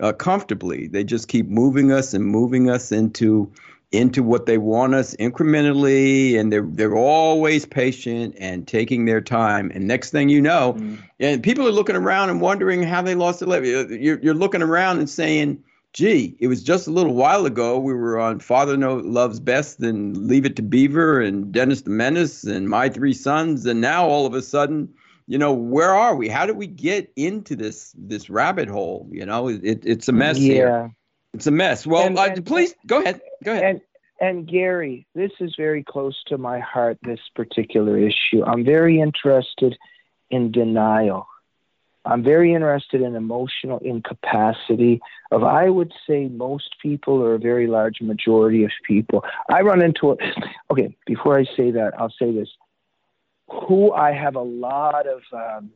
uh, comfortably. They just keep moving us and moving us into into what they want us incrementally and they're they're always patient and taking their time. And next thing you know mm. and people are looking around and wondering how they lost their life you're, you're looking around and saying gee it was just a little while ago we were on father no loves best and leave it to beaver and dennis the menace and my three sons and now all of a sudden you know where are we? How did we get into this this rabbit hole? You know it, it's a mess yeah. here it's a mess. Well, and, uh, and, please go ahead. Go ahead. And, and Gary, this is very close to my heart, this particular issue. I'm very interested in denial. I'm very interested in emotional incapacity of, I would say, most people or a very large majority of people. I run into it. <laughs> Okay, before I say that, I'll say this. Who I have a lot of, um,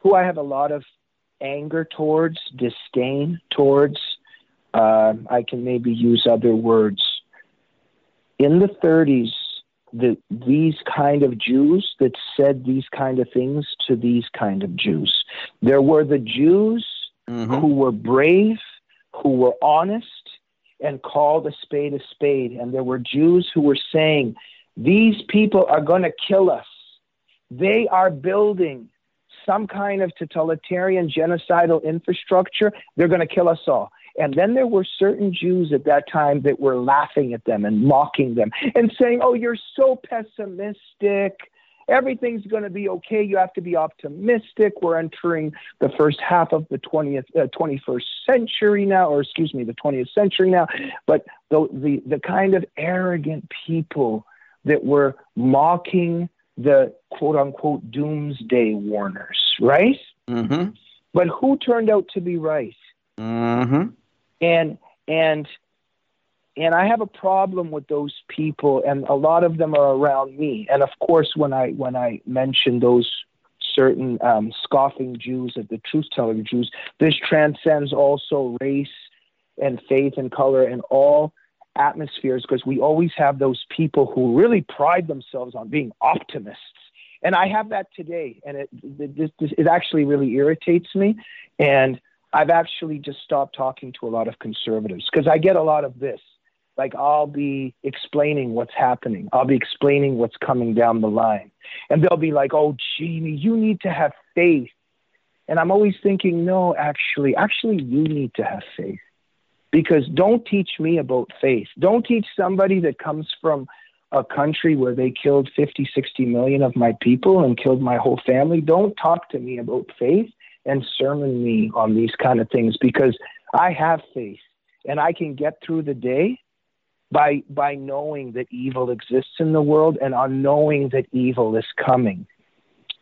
who I have a lot of anger towards, disdain towards. Uh, I can maybe use other words. In the 30s, the, these kind of Jews that said these kind of things to these kind of Jews. There were the Jews mm-hmm. who were brave, who were honest, and called a spade a spade. And there were Jews who were saying, These people are going to kill us. They are building some kind of totalitarian genocidal infrastructure, they're going to kill us all. And then there were certain Jews at that time that were laughing at them and mocking them and saying, Oh, you're so pessimistic. Everything's going to be okay. You have to be optimistic. We're entering the first half of the 20th, uh, 21st century now, or excuse me, the 20th century now. But the, the, the kind of arrogant people that were mocking the quote unquote doomsday warners, right? Mm-hmm. But who turned out to be right? Mm-hmm. And and and I have a problem with those people, and a lot of them are around me. And of course, when I when I mention those certain um, scoffing Jews at the truth telling Jews, this transcends also race and faith and color and all atmospheres because we always have those people who really pride themselves on being optimists. And I have that today, and it, it, it actually really irritates me. And I've actually just stopped talking to a lot of conservatives because I get a lot of this. Like, I'll be explaining what's happening, I'll be explaining what's coming down the line. And they'll be like, oh, Jamie, you need to have faith. And I'm always thinking, no, actually, actually, you need to have faith because don't teach me about faith. Don't teach somebody that comes from a country where they killed 50, 60 million of my people and killed my whole family. Don't talk to me about faith and sermon me on these kind of things because I have faith and I can get through the day by by knowing that evil exists in the world and on knowing that evil is coming.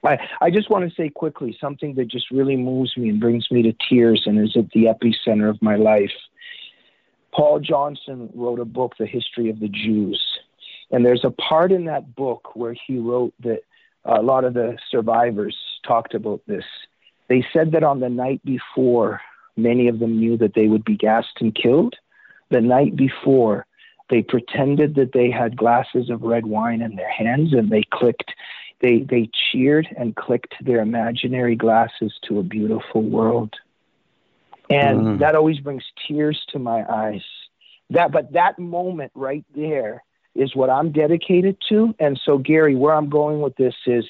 I, I just want to say quickly something that just really moves me and brings me to tears and is at the epicenter of my life. Paul Johnson wrote a book, The History of the Jews. And there's a part in that book where he wrote that a lot of the survivors talked about this. They said that on the night before, many of them knew that they would be gassed and killed. The night before, they pretended that they had glasses of red wine in their hands and they clicked, they, they cheered and clicked their imaginary glasses to a beautiful world. And mm-hmm. that always brings tears to my eyes. That, but that moment right there is what I'm dedicated to. And so, Gary, where I'm going with this is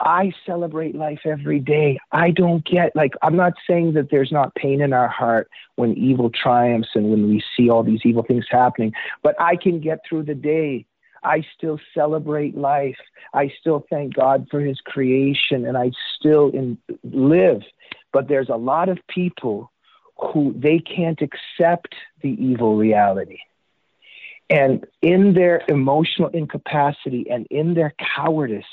I celebrate life every day. I don't get, like, I'm not saying that there's not pain in our heart when evil triumphs and when we see all these evil things happening, but I can get through the day. I still celebrate life. I still thank God for his creation and I still in, live But there's a lot of people who they can't accept the evil reality. And in their emotional incapacity and in their cowardice,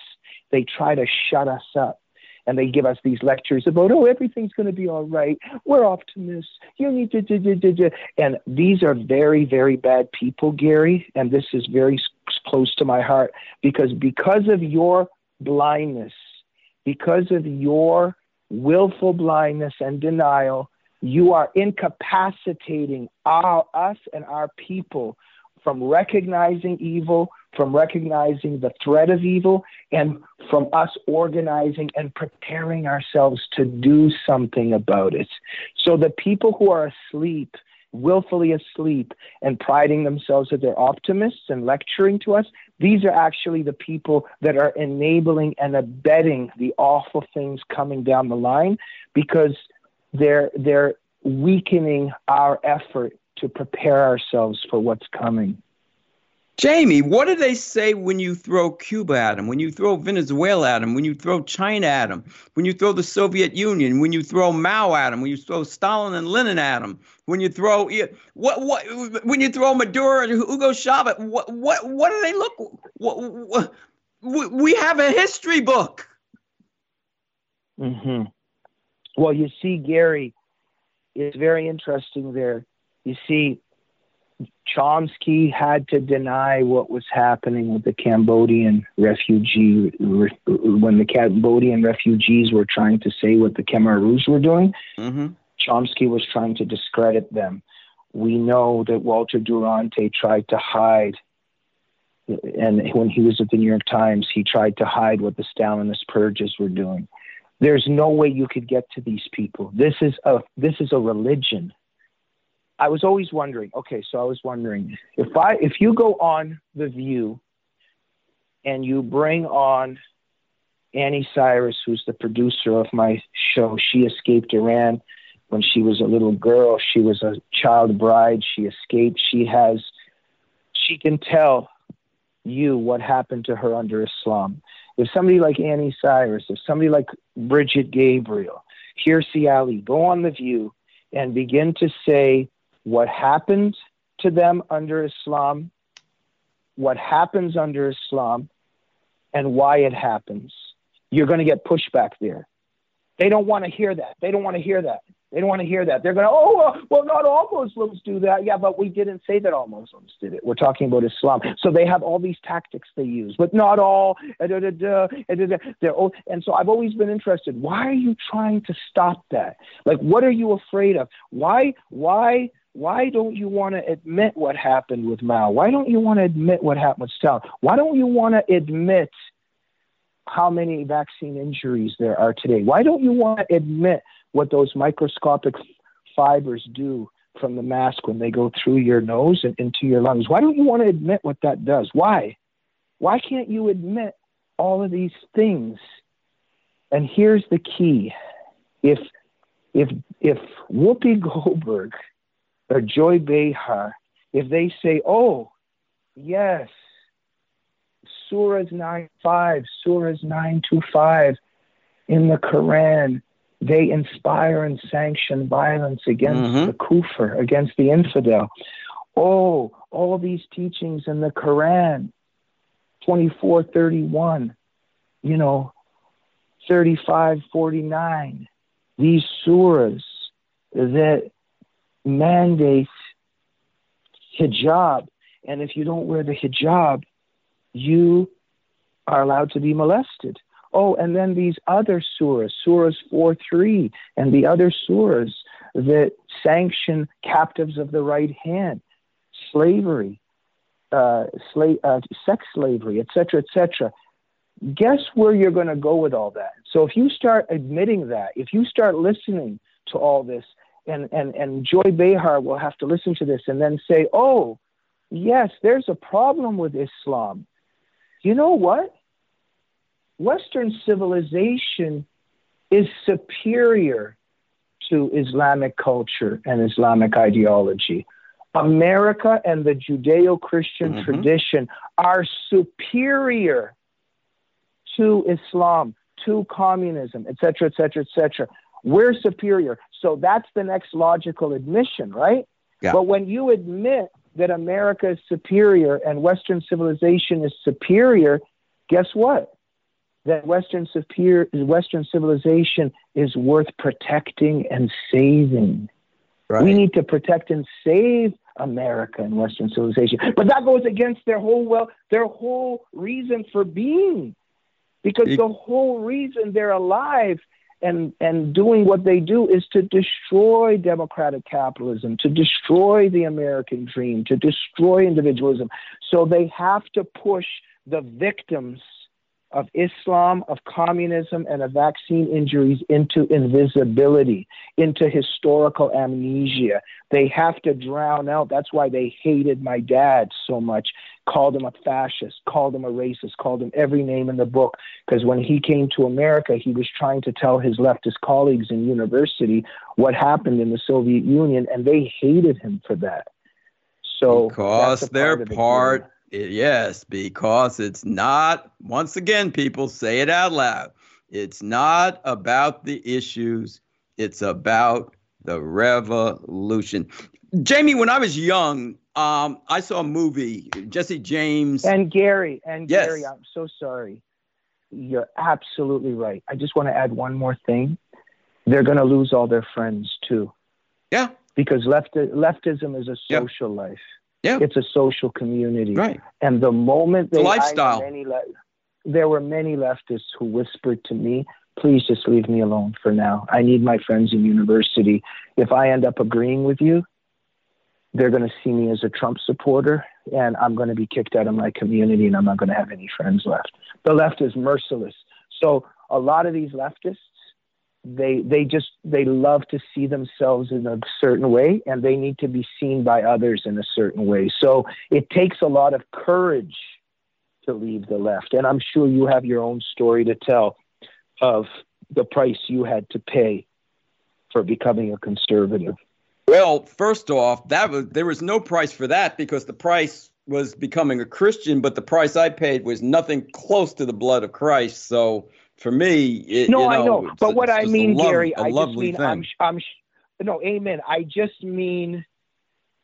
they try to shut us up. And they give us these lectures about, oh, everything's going to be all right. We're optimists. You need to, do, do, do, do. And these are very, very bad people, Gary. And this is very close to my heart because because of your blindness, because of your willful blindness and denial, you are incapacitating our, us and our people from recognizing evil, from recognizing the threat of evil, and from us organizing and preparing ourselves to do something about it. So the people who are asleep, willfully asleep, and priding themselves that they're optimists and lecturing to us, these are actually the people that are enabling and abetting the awful things coming down the line because they're they're weakening our effort to prepare ourselves for what's coming. Jamie, what do they say when you throw Cuba at them, when you throw Venezuela at them, when you throw China at them, when you throw the Soviet Union, when you throw Mao at them, when you throw Stalin and Lenin at them, when you throw what what when you throw Maduro and Hugo Chavez, what what what do they look? What, what, we have a history book. Mm-hmm. Well, you see, Gary, it's very interesting there. You see, Chomsky had to deny what was happening with the Cambodian refugee when the Cambodian refugees were trying to say what the Khmer Rouge were doing. Mm-hmm. Chomsky was trying to discredit them. We know that Walter Duranty tried to hide, and when he was at the New York Times, he tried to hide what the Stalinist purges were doing. There's no way you could get to these people. This is a this is a religion. I was always wondering. Okay, so I was wondering if I if you go on the View and you bring on Anni Cyrus, who's the producer of my show. She escaped Iran when she was a little girl. She was a child bride. She escaped. She has, she can tell you what happened to her under Islam. If somebody like Anni Cyrus, if somebody like Brigitte Gabriel, Hirsi Ali go on The View and begin to say what happened to them under Islam, what happens under Islam, and why it happens, you're going to get pushback there. They don't want to hear that. They don't want to hear that. They don't want to hear that. They're going to, oh, well, not all Muslims do that. Yeah, but we didn't say that all Muslims did it. We're talking about Islam. So they have all these tactics they use, but not all. Da, da, da, They're all, and so I've always been interested. Why are you trying to stop that? Like, what are you afraid of? Why, why, why don't you want to admit what happened with Mao? Why don't you want to admit what happened with Stalin? Why don't you want to admit how many vaccine injuries there are today? Why don't you want to admit what those microscopic fibers do from the mask when they go through your nose and into your lungs. Why don't you want to admit what that does? Why? Why can't you admit all of these things? And here's the key. If if if Whoopi Goldberg or Joy Behar, if they say, "Oh, yes, Surahs 9.5, Surahs 925 in the Quran they inspire and sanction violence against mm-hmm. the kufr, against the infidel. Oh, all these teachings in the Quran, 24, 31, you know, 35, 49, these surahs that mandate hijab. And if you don't wear the hijab, you are allowed to be molested. Oh, and then these other surahs, surahs 4 3, and the other surahs that sanction captives of the right hand, slavery, uh, sla- uh, sex slavery, etc., etc. Guess where you're going to go with all that? So if you start admitting that, if you start listening to all this, and, and, and Joy Behar will have to listen to this and then say, oh, yes, there's a problem with Islam. You know what? Western civilization is superior to Islamic culture and Islamic ideology. America and the Judeo Christian mm-hmm. tradition are superior to Islam, to communism, etc., etc., etc. We're superior. So that's the next logical admission, right? Yeah. But when you admit that America is superior and Western civilization is superior, guess what? That Western superior, Western civilization is worth protecting and saving. Right. We need to protect and save America and Western civilization. But that goes against their whole well, their whole reason for being. Because It- the whole reason they're alive and, and doing what they do is to destroy democratic capitalism, to destroy the American dream, to destroy individualism. So they have to push the victims of Islam, of communism, and of vaccine injuries into invisibility, into historical amnesia. They have to drown out. That's why they hated my dad so much, called him a fascist, called him a racist, called him every name in the book. Because when he came to America, he was trying to tell his leftist colleagues in university what happened in the Soviet Union, and they hated him for that. So because they're part it, part, yes, because it's not, once again, people say it out loud. It's not about the issues, it's about the revolution. Jamie, when I was young, um, I saw a movie, Jesse James. And Gary, and Yes. Gary, I'm so sorry. You're absolutely right. I just want to add one more thing. They're going to lose all their friends too, yeah, because left, leftism is a Yeah. social life. Yeah. It's a social community. right. And the moment they, know lifestyle. many there were many leftists who whispered to me, please just leave me alone for now. I need my friends in university. If I end up agreeing with you, they're going to see me as a Trump supporter, and I'm going to be kicked out of my community, and I'm not going to have any friends left. The left is merciless. So a lot of these leftists, they they just they love to see themselves in a certain way, and they need to be seen by others in a certain way. So it takes a lot of courage to leave the left, and I'm sure you have your own story to tell of the price you had to pay for becoming a conservative. Well, first off, that was there was no price for that because the price was becoming a Christian, but the price I paid was nothing close to the blood of Christ. So for me, it, No, you I know, it's- but what it's I mean, lov- Gary, I just mean thing. I'm, I'm, no, amen. I just mean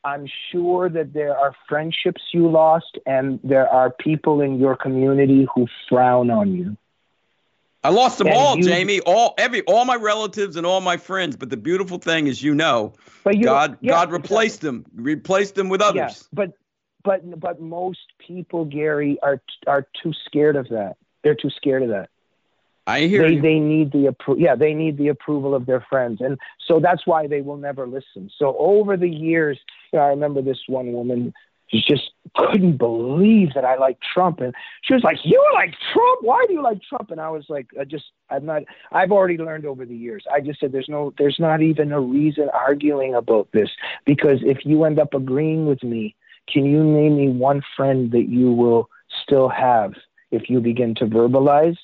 I'm sure that there are friendships you lost, and there are people in your community who frown on you. I lost them and all, you- Jamie. All every all my relatives and all my friends. But the beautiful thing is, you know, But you, God yeah, God replaced them, replaced them with Yeah, others. but but but most people, Gary, are are too scared of that. They're too scared of that. I hear they you. they need the appro- yeah they need the approval of their friends and so that's why they will never listen so over the years you know, i remember this one woman she just couldn't believe that i liked trump and she was like you like trump why do you like trump and i was like i just i'm not i've already learned over the years i just said there's no there's not even a reason arguing about this because if you end up agreeing with me can you name me one friend that you will still have if you begin to verbalize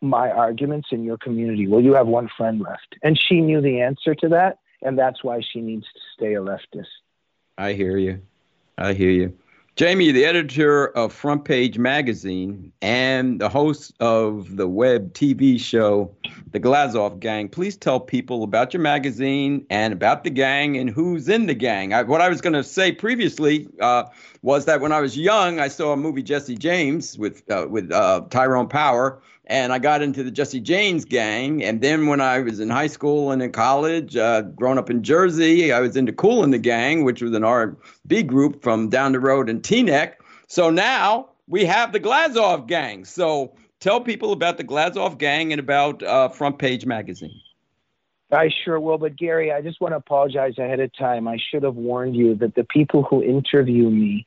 my arguments in your community? Well, you have one friend left. And she knew the answer to that. And that's why she needs to stay a leftist. I hear you. I hear you. Jamie, the editor of Front Page Magazine and the host of the web TV show, The Glazov Gang, please tell people about your magazine and about the gang and who's in the gang. I, what I was going to say previously uh, was that when I was young, I saw a movie Jesse James with uh, with uh, Tyrone Power, and I got into the Jesse James gang. And then when I was in high school and in college, uh, growing up in Jersey, I was into Kool and the Gang, which was an R&B group from down the road in Teaneck. So now we have the Glazov gang. So tell people about the Glazov gang and about uh, Front Page Magazine. I sure will. But Gary, I just want to apologize ahead of time. I should have warned you that the people who interview me,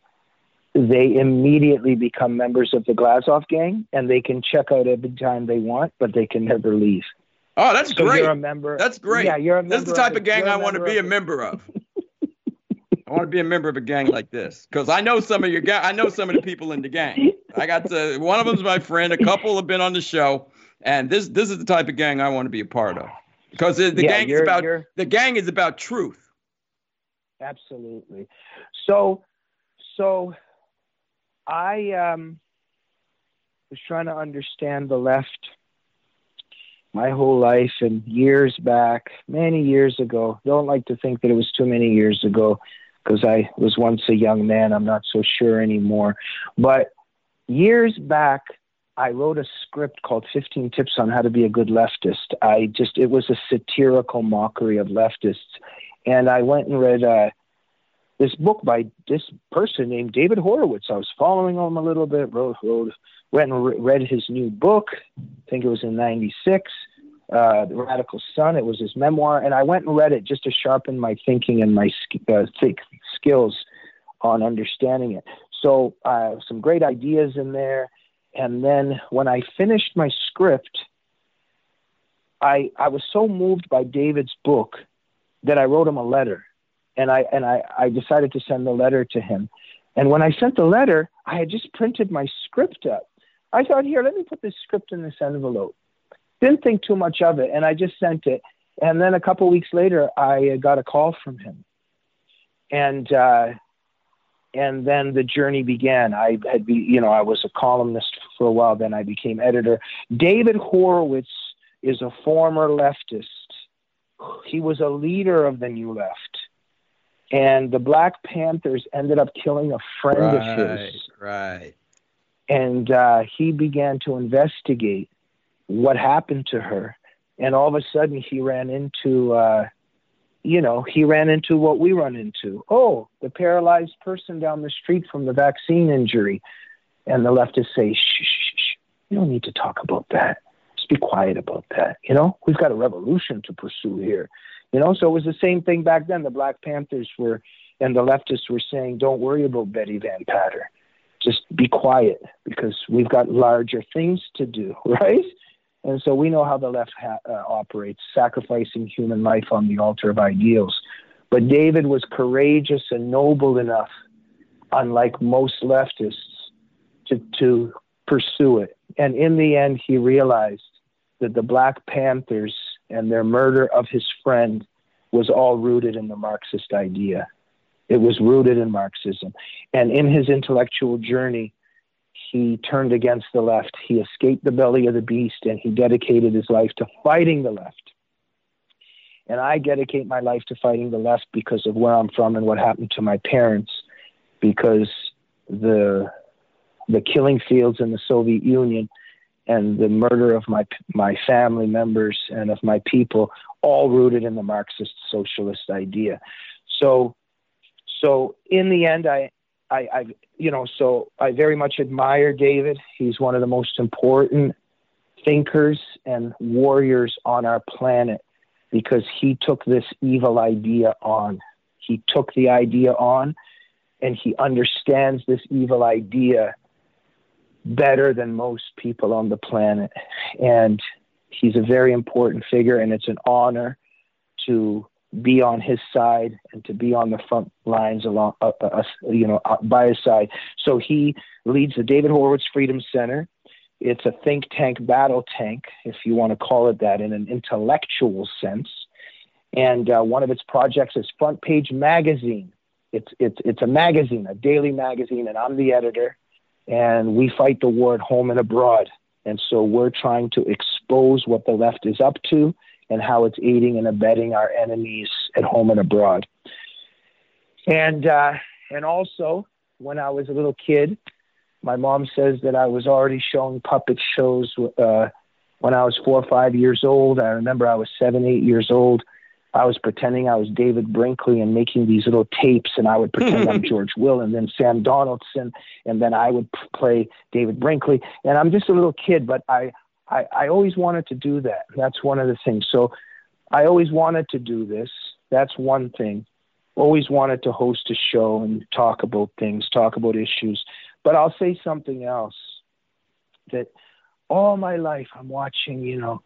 they immediately become members of the Glazov gang and they can check out every time they want, but they can never leave. Oh, that's So great. you're a member. That's great. Yeah, you're a member. This is the type of, of gang I want to be a member of. <laughs> I want to be a member of a gang like this because I know some of your gang. I know some of the people in the gang. I got to, one of them's my friend. A couple have been on the show, and this this is the type of gang I want to be a part of because the, the Yeah, gang is about the gang is about truth. Absolutely. So, so I um, was trying to understand the left my whole life and years back, many years ago. Don't like to think that it was too many years ago because I was once a young man. I'm not so sure anymore. But years back, I wrote a script called 15 Tips on How to Be a Good Leftist. I just, it was a satirical mockery of leftists. And I went and read uh, this book by this person named David Horowitz. I was following him a little bit, wrote, wrote went and re- read his new book. I think it was in 96, uh, The Radical Son. It was his memoir. And I went and read it just to sharpen my thinking and my uh, th- skills on understanding it. So, uh, some great ideas in there. And then when I finished my script, I, I was so moved by David's book that I wrote him a letter. And I, and I, I decided to send the letter to him. And when I sent the letter, I had just printed my script up. I thought, here, let me put this script in this envelope. Didn't think too much of it, and I just sent it. And then a couple weeks later, I got a call from him, and uh, and then the journey began. I had be, you know, I was a columnist for a while. Then I became editor. David Horowitz is a former leftist. He was a leader of the New Left, and the Black Panthers ended up killing a friend right, of his. Right and uh, he began to investigate what happened to her. And all of a sudden, he ran into, uh, you know, he ran into what we run into. Oh, the paralyzed person down the street from the vaccine injury. And the leftists say, shh, shh, shh, you don't need to talk about that. Just be quiet about that. You know, we've got a revolution to pursue here. You know, so it was the same thing back then. The Black Panthers were, and the leftists were saying, don't worry about Betty Van Patter just be quiet because we've got larger things to do, <laughs> right? And so we know how the left ha- uh, operates, sacrificing human life on the altar of ideals. But David was courageous and noble enough, unlike most leftists, to, to pursue it. And in the end, he realized that the Black Panthers and their murder of his friend was all rooted in the Marxist idea. It was rooted in Marxism. And in his intellectual journey, he turned against the left. He escaped the belly of the beast and he dedicated his life to fighting the left. And I dedicate my life to fighting the left because of where I'm from and what happened to my parents, because the the killing fields in the Soviet Union and the murder of my my family members and of my people, all rooted in the Marxist socialist idea. So so in the end, I, I, I, you know, so I very much admire David. He's one of the most important thinkers and warriors on our planet because he took this evil idea on. He took the idea on and he understands this evil idea better than most people on the planet. And he's a very important figure, and it's an honor to be on his side and to be on the front lines along, uh, uh, you know, uh, by his side. So he leads the David Horowitz Freedom Center. It's a think tank, battle tank, if you want to call it that, in an intellectual sense. And uh, one of its projects is Front Page Magazine. It's it's it's a magazine, a daily magazine, and I'm the editor. And we fight the war at home and abroad. And so we're trying to expose what the left is up to and how it's aiding and abetting our enemies at home and abroad. And uh, and also, when I was a little kid, my mom says that I was already showing puppet shows uh, when I was four or five years old. I remember I was seven, eight years old. I was pretending I was David Brinkley and making these little tapes, and I would pretend I'm <laughs> George Will, and then Sam Donaldson, and then I would play David Brinkley. And I'm just a little kid, but I I, I always wanted to do that. That's one of the things. So I always wanted to do this. That's one thing. Always wanted to host a show and talk about things, talk about issues. But I'll say something else that all my life I'm watching, you know,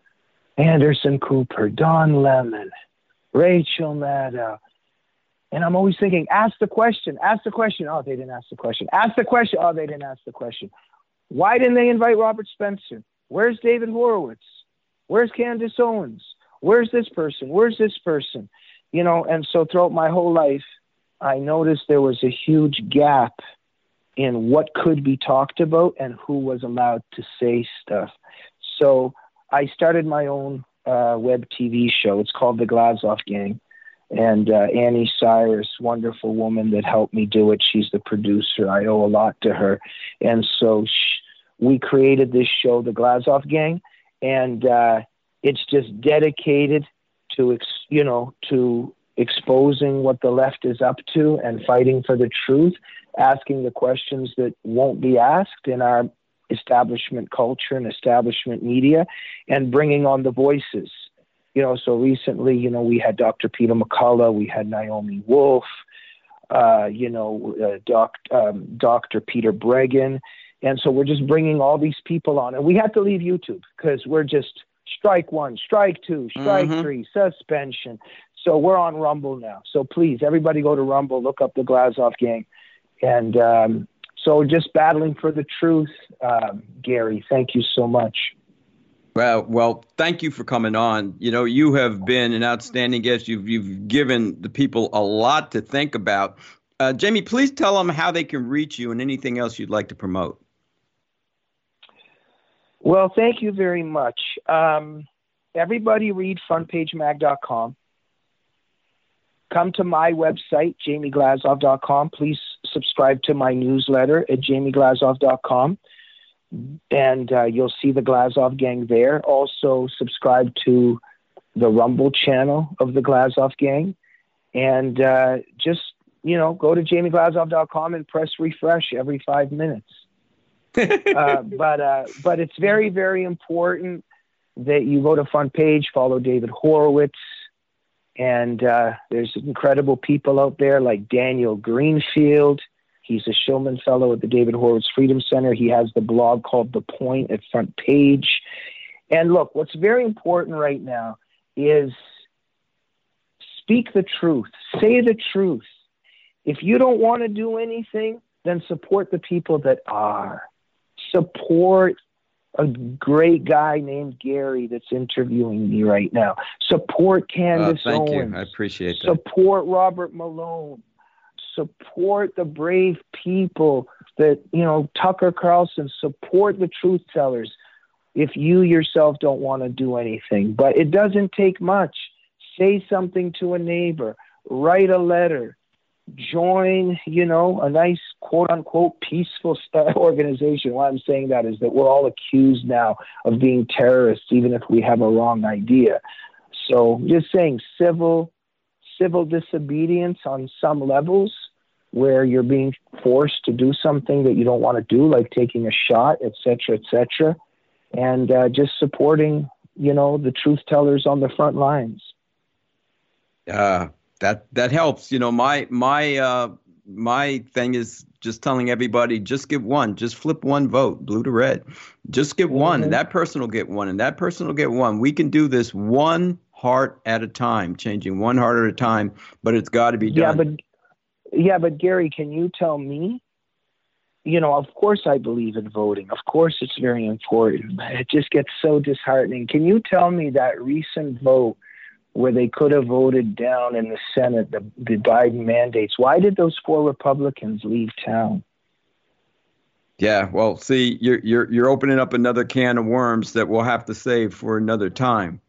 Anderson Cooper, Don Lemon, Rachel Maddow. And I'm always thinking, ask the question, ask the question. Oh, they didn't ask the question. Ask the question. Oh, they didn't ask the question. Why didn't they invite Robert Spencer? Where's David Horowitz? Where's Candace Owens? Where's this person? Where's this person? You know, and so throughout my whole life, I noticed there was a huge gap in what could be talked about and who was allowed to say stuff. So I started my own uh, web TV show. It's called The Glazov Gang. And uh, Anni Cyrus, wonderful woman that helped me do it. She's the producer. I owe a lot to her. And so sh- we created this show, The Glazov Gang, and uh, it's just dedicated to, ex- you know, to exposing what the left is up to and fighting for the truth, asking the questions that won't be asked in our establishment culture and establishment media and bringing on the voices. You know, so recently, you know, we had Dr. Peter McCullough, we had Naomi Wolf, uh, you know, uh, doc, um, Dr. Peter Breggin. And so we're just bringing all these people on. And we had to leave YouTube because we're just strike one, strike two, strike mm-hmm. three, suspension. So we're on Rumble now. So please, everybody go to Rumble, look up the Glazov gang. And um, so just battling for the truth, um, Gary. Thank you so much. Well, well, thank you for coming on. You know, you have been an outstanding guest. You've you've given the people a lot to think about. Uh, Jamie, please tell them how they can reach you and anything else you'd like to promote. Well, thank you very much. Um, everybody read frontpagemag.com. Come to my website, jamieglazov.com. Please subscribe to my newsletter at jamieglazov.com, and uh, you'll see the Glazov gang there. Also, subscribe to the Rumble channel of the Glazov gang, and uh, just you know go to jamieglazov.com and press refresh every five minutes. <laughs> uh, but uh, but it's very very important that you go to front page, follow David Horowitz, and uh, there's incredible people out there like Daniel Greenfield. He's a Shillman Fellow at the David Horowitz Freedom Center. He has the blog called The Point at Front Page. And look, what's very important right now is speak the truth, say the truth. If you don't want to do anything, then support the people that are. Support a great guy named Gary that's interviewing me right now. Support Candace uh, thank Owens. You. I appreciate that. Support Robert Malone. Support the brave people that, you know, Tucker Carlson. Support the truth tellers if you yourself don't want to do anything. But it doesn't take much. Say something to a neighbor, write a letter, join, you know, a nice quote unquote peaceful <laughs> organization. Why I'm saying that is that we're all accused now of being terrorists, even if we have a wrong idea. So just saying civil civil disobedience on some levels where you're being forced to do something that you don't want to do, like taking a shot, etc., etc., and uh, just supporting, you know, the truth tellers on the front lines. Uh, that that helps. You know, my my uh, my thing is just telling everybody just get one, just flip one vote, blue to red. Just get mm-hmm. one, and that person will get one, and that person will get one. We can do this one heart at a time, changing one heart at a time, but it's got to be done. Yeah, but yeah, but Gary, can you tell me? You know, of course I believe in voting. Of course it's very important. It just gets so disheartening. Can you tell me that recent vote where they could have voted down in the Senate the, the Biden mandates. Why did those four Republicans leave town? Yeah, well, see, you're you're you're opening up another can of worms that we'll have to save for another time.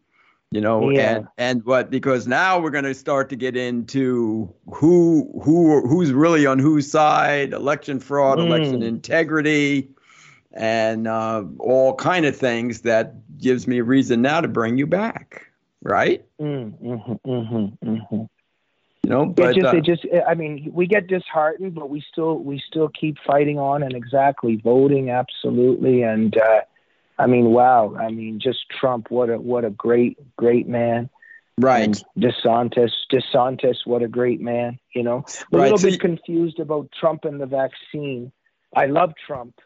You know, yeah. and and what because now we're going to start to get into who who who's really on whose side, election fraud, mm. election integrity, and uh, all kind of things that gives me reason now to bring you back right? Mm, mm-hmm, mm-hmm, mm-hmm. You know, but it just, uh, it just, I mean, we get disheartened, but we still, we still keep fighting on and exactly voting, absolutely. And uh, I mean, wow, I mean, just Trump, what a, what a great, great man. Right. And DeSantis, DeSantis, what a great man. You know, a right. little so bit you, confused about Trump and the vaccine. I love Trump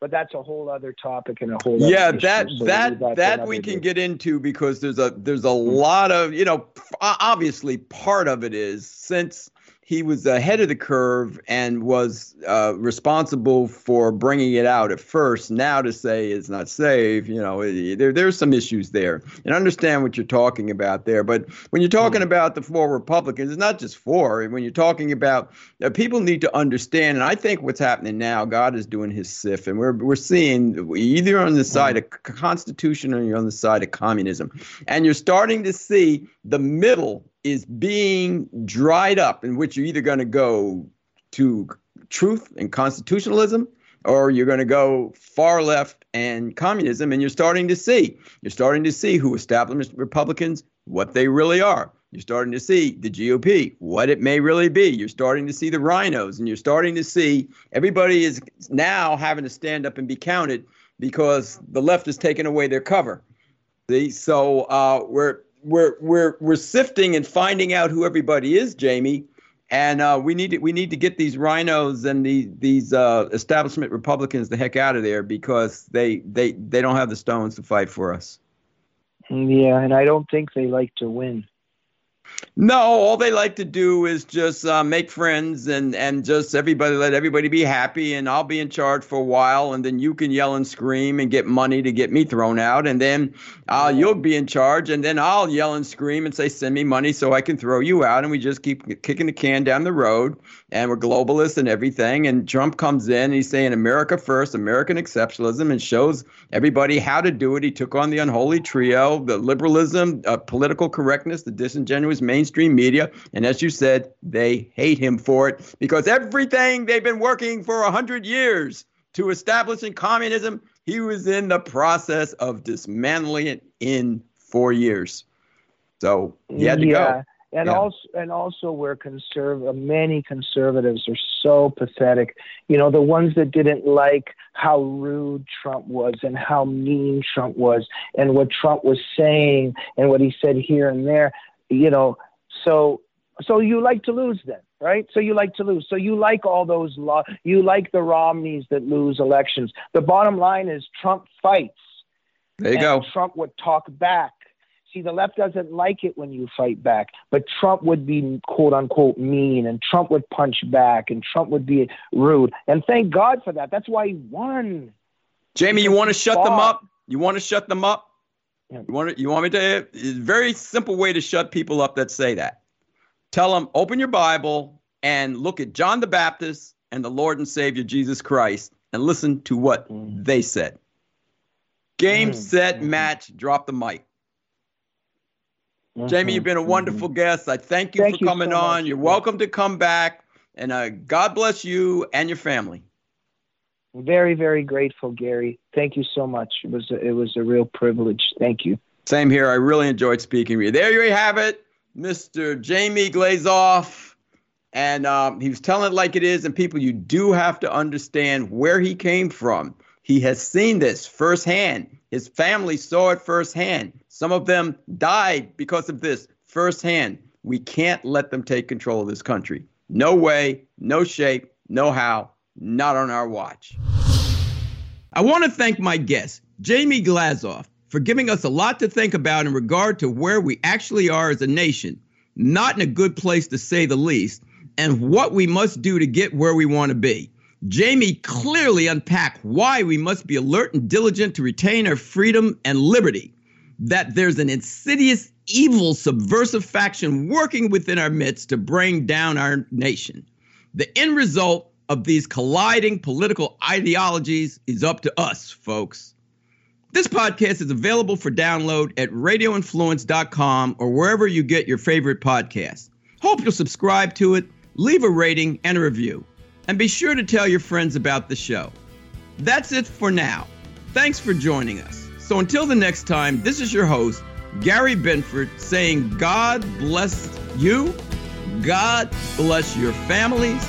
but that's a whole other topic and a whole yeah that so that that, that we can day. get into because there's a there's a hmm. lot of you know obviously part of it is since he was ahead of the curve and was uh, responsible for bringing it out at first. Now to say it's not safe, you know, there there's some issues there. And I understand what you're talking about there. But when you're talking about the four Republicans, it's not just four. When you're talking about uh, people need to understand, and I think what's happening now, God is doing His sift, and we're we're seeing either on the side of Constitution or you're on the side of communism, and you're starting to see the middle is being dried up, in which you're either going to go to truth and constitutionalism or you're going to go far left and communism. And you're starting to see, you're starting to see who establishment Republicans, what they really are. You're starting to see the GOP, what it may really be. You're starting to see the RINOs and you're starting to see everybody is now having to stand up and be counted because the left is taking away their cover. See, so uh, we're we're we're we're sifting and finding out who everybody is, Jamie. And uh, we need to we need to get these RINOs and the, these uh, establishment Republicans the heck out of there because they they they don't have the stones to fight for us. Yeah, and I don't think they like to win. No, all they like to do is just uh, make friends and and just everybody let everybody be happy, and I'll be in charge for a while, and then you can yell and scream and get money to get me thrown out, and then uh, you'll be in charge, and then I'll yell and scream and say send me money so I can throw you out, and we just keep kicking the can down the road, and we're globalists and everything, and Trump comes in and he's saying America first, American exceptionalism, and shows everybody how to do it. He took on the unholy trio, the liberalism, uh, political correctness, the disingenuous mainstream media. And as you said, they hate him for it because everything they've been working for 100 years to establish in communism, he was in the process of dismantling it in four years. So he had to yeah. go. And Yeah. also, and also, where conserv- many conservatives are so pathetic. You know, the ones that didn't like how rude Trump was and how mean Trump was, and what Trump was saying and what he said here and there. You know, so so you like to lose then, right? So you like to lose. So you like all those law. You like the Romneys that lose elections. The bottom line is Trump fights. There you go. Trump would talk back. See, the left doesn't like it when you fight back, but Trump would be quote unquote mean, and Trump would punch back, and Trump would be rude. And thank God for that. That's why he won. Jamie, you want to shut them up? You want to shut them up? You want to, you want me to? It's a very simple way to shut people up that say that. Tell them, open your Bible and look at John the Baptist and the Lord and Savior Jesus Christ and listen to what Mm. they said. Game, Mm, set, mhm. match, drop the mic. Jamie, you've been a Mhm, wonderful guest. I thank you Thank for you coming so on. much. You're welcome to come back. And uh, God bless you and your family. Very, very grateful, Gary. Thank you so much. It was a, it was a real privilege. Thank you. Same here. I really enjoyed speaking with you. There you have it, Mr. Jamie Glazov. And um, he was telling it like it is. And people, you do have to understand where he came from. He has seen this firsthand. His family saw it firsthand. Some of them died because of this firsthand. We can't let them take control of this country. No way, no shape, no how, not on our watch. I want to thank my guest, Jamie Glazov, for giving us a lot to think about in regard to where we actually are as a nation, not in a good place to say the least, and what we must do to get where we want to be. Jamie clearly unpacked why we must be alert and diligent to retain our freedom and liberty, that there's an insidious, evil, subversive faction working within our midst to bring down our nation. The end result of these colliding political ideologies is up to us, folks. This podcast is available for download at radioinfluence.com or wherever you get your favorite podcasts. Hope you'll subscribe to it, leave a rating and a review, and be sure to tell your friends about the show. That's it for now. Thanks for joining us. So until the next time, this is your host, Gary Benford, saying God bless you, God bless your families,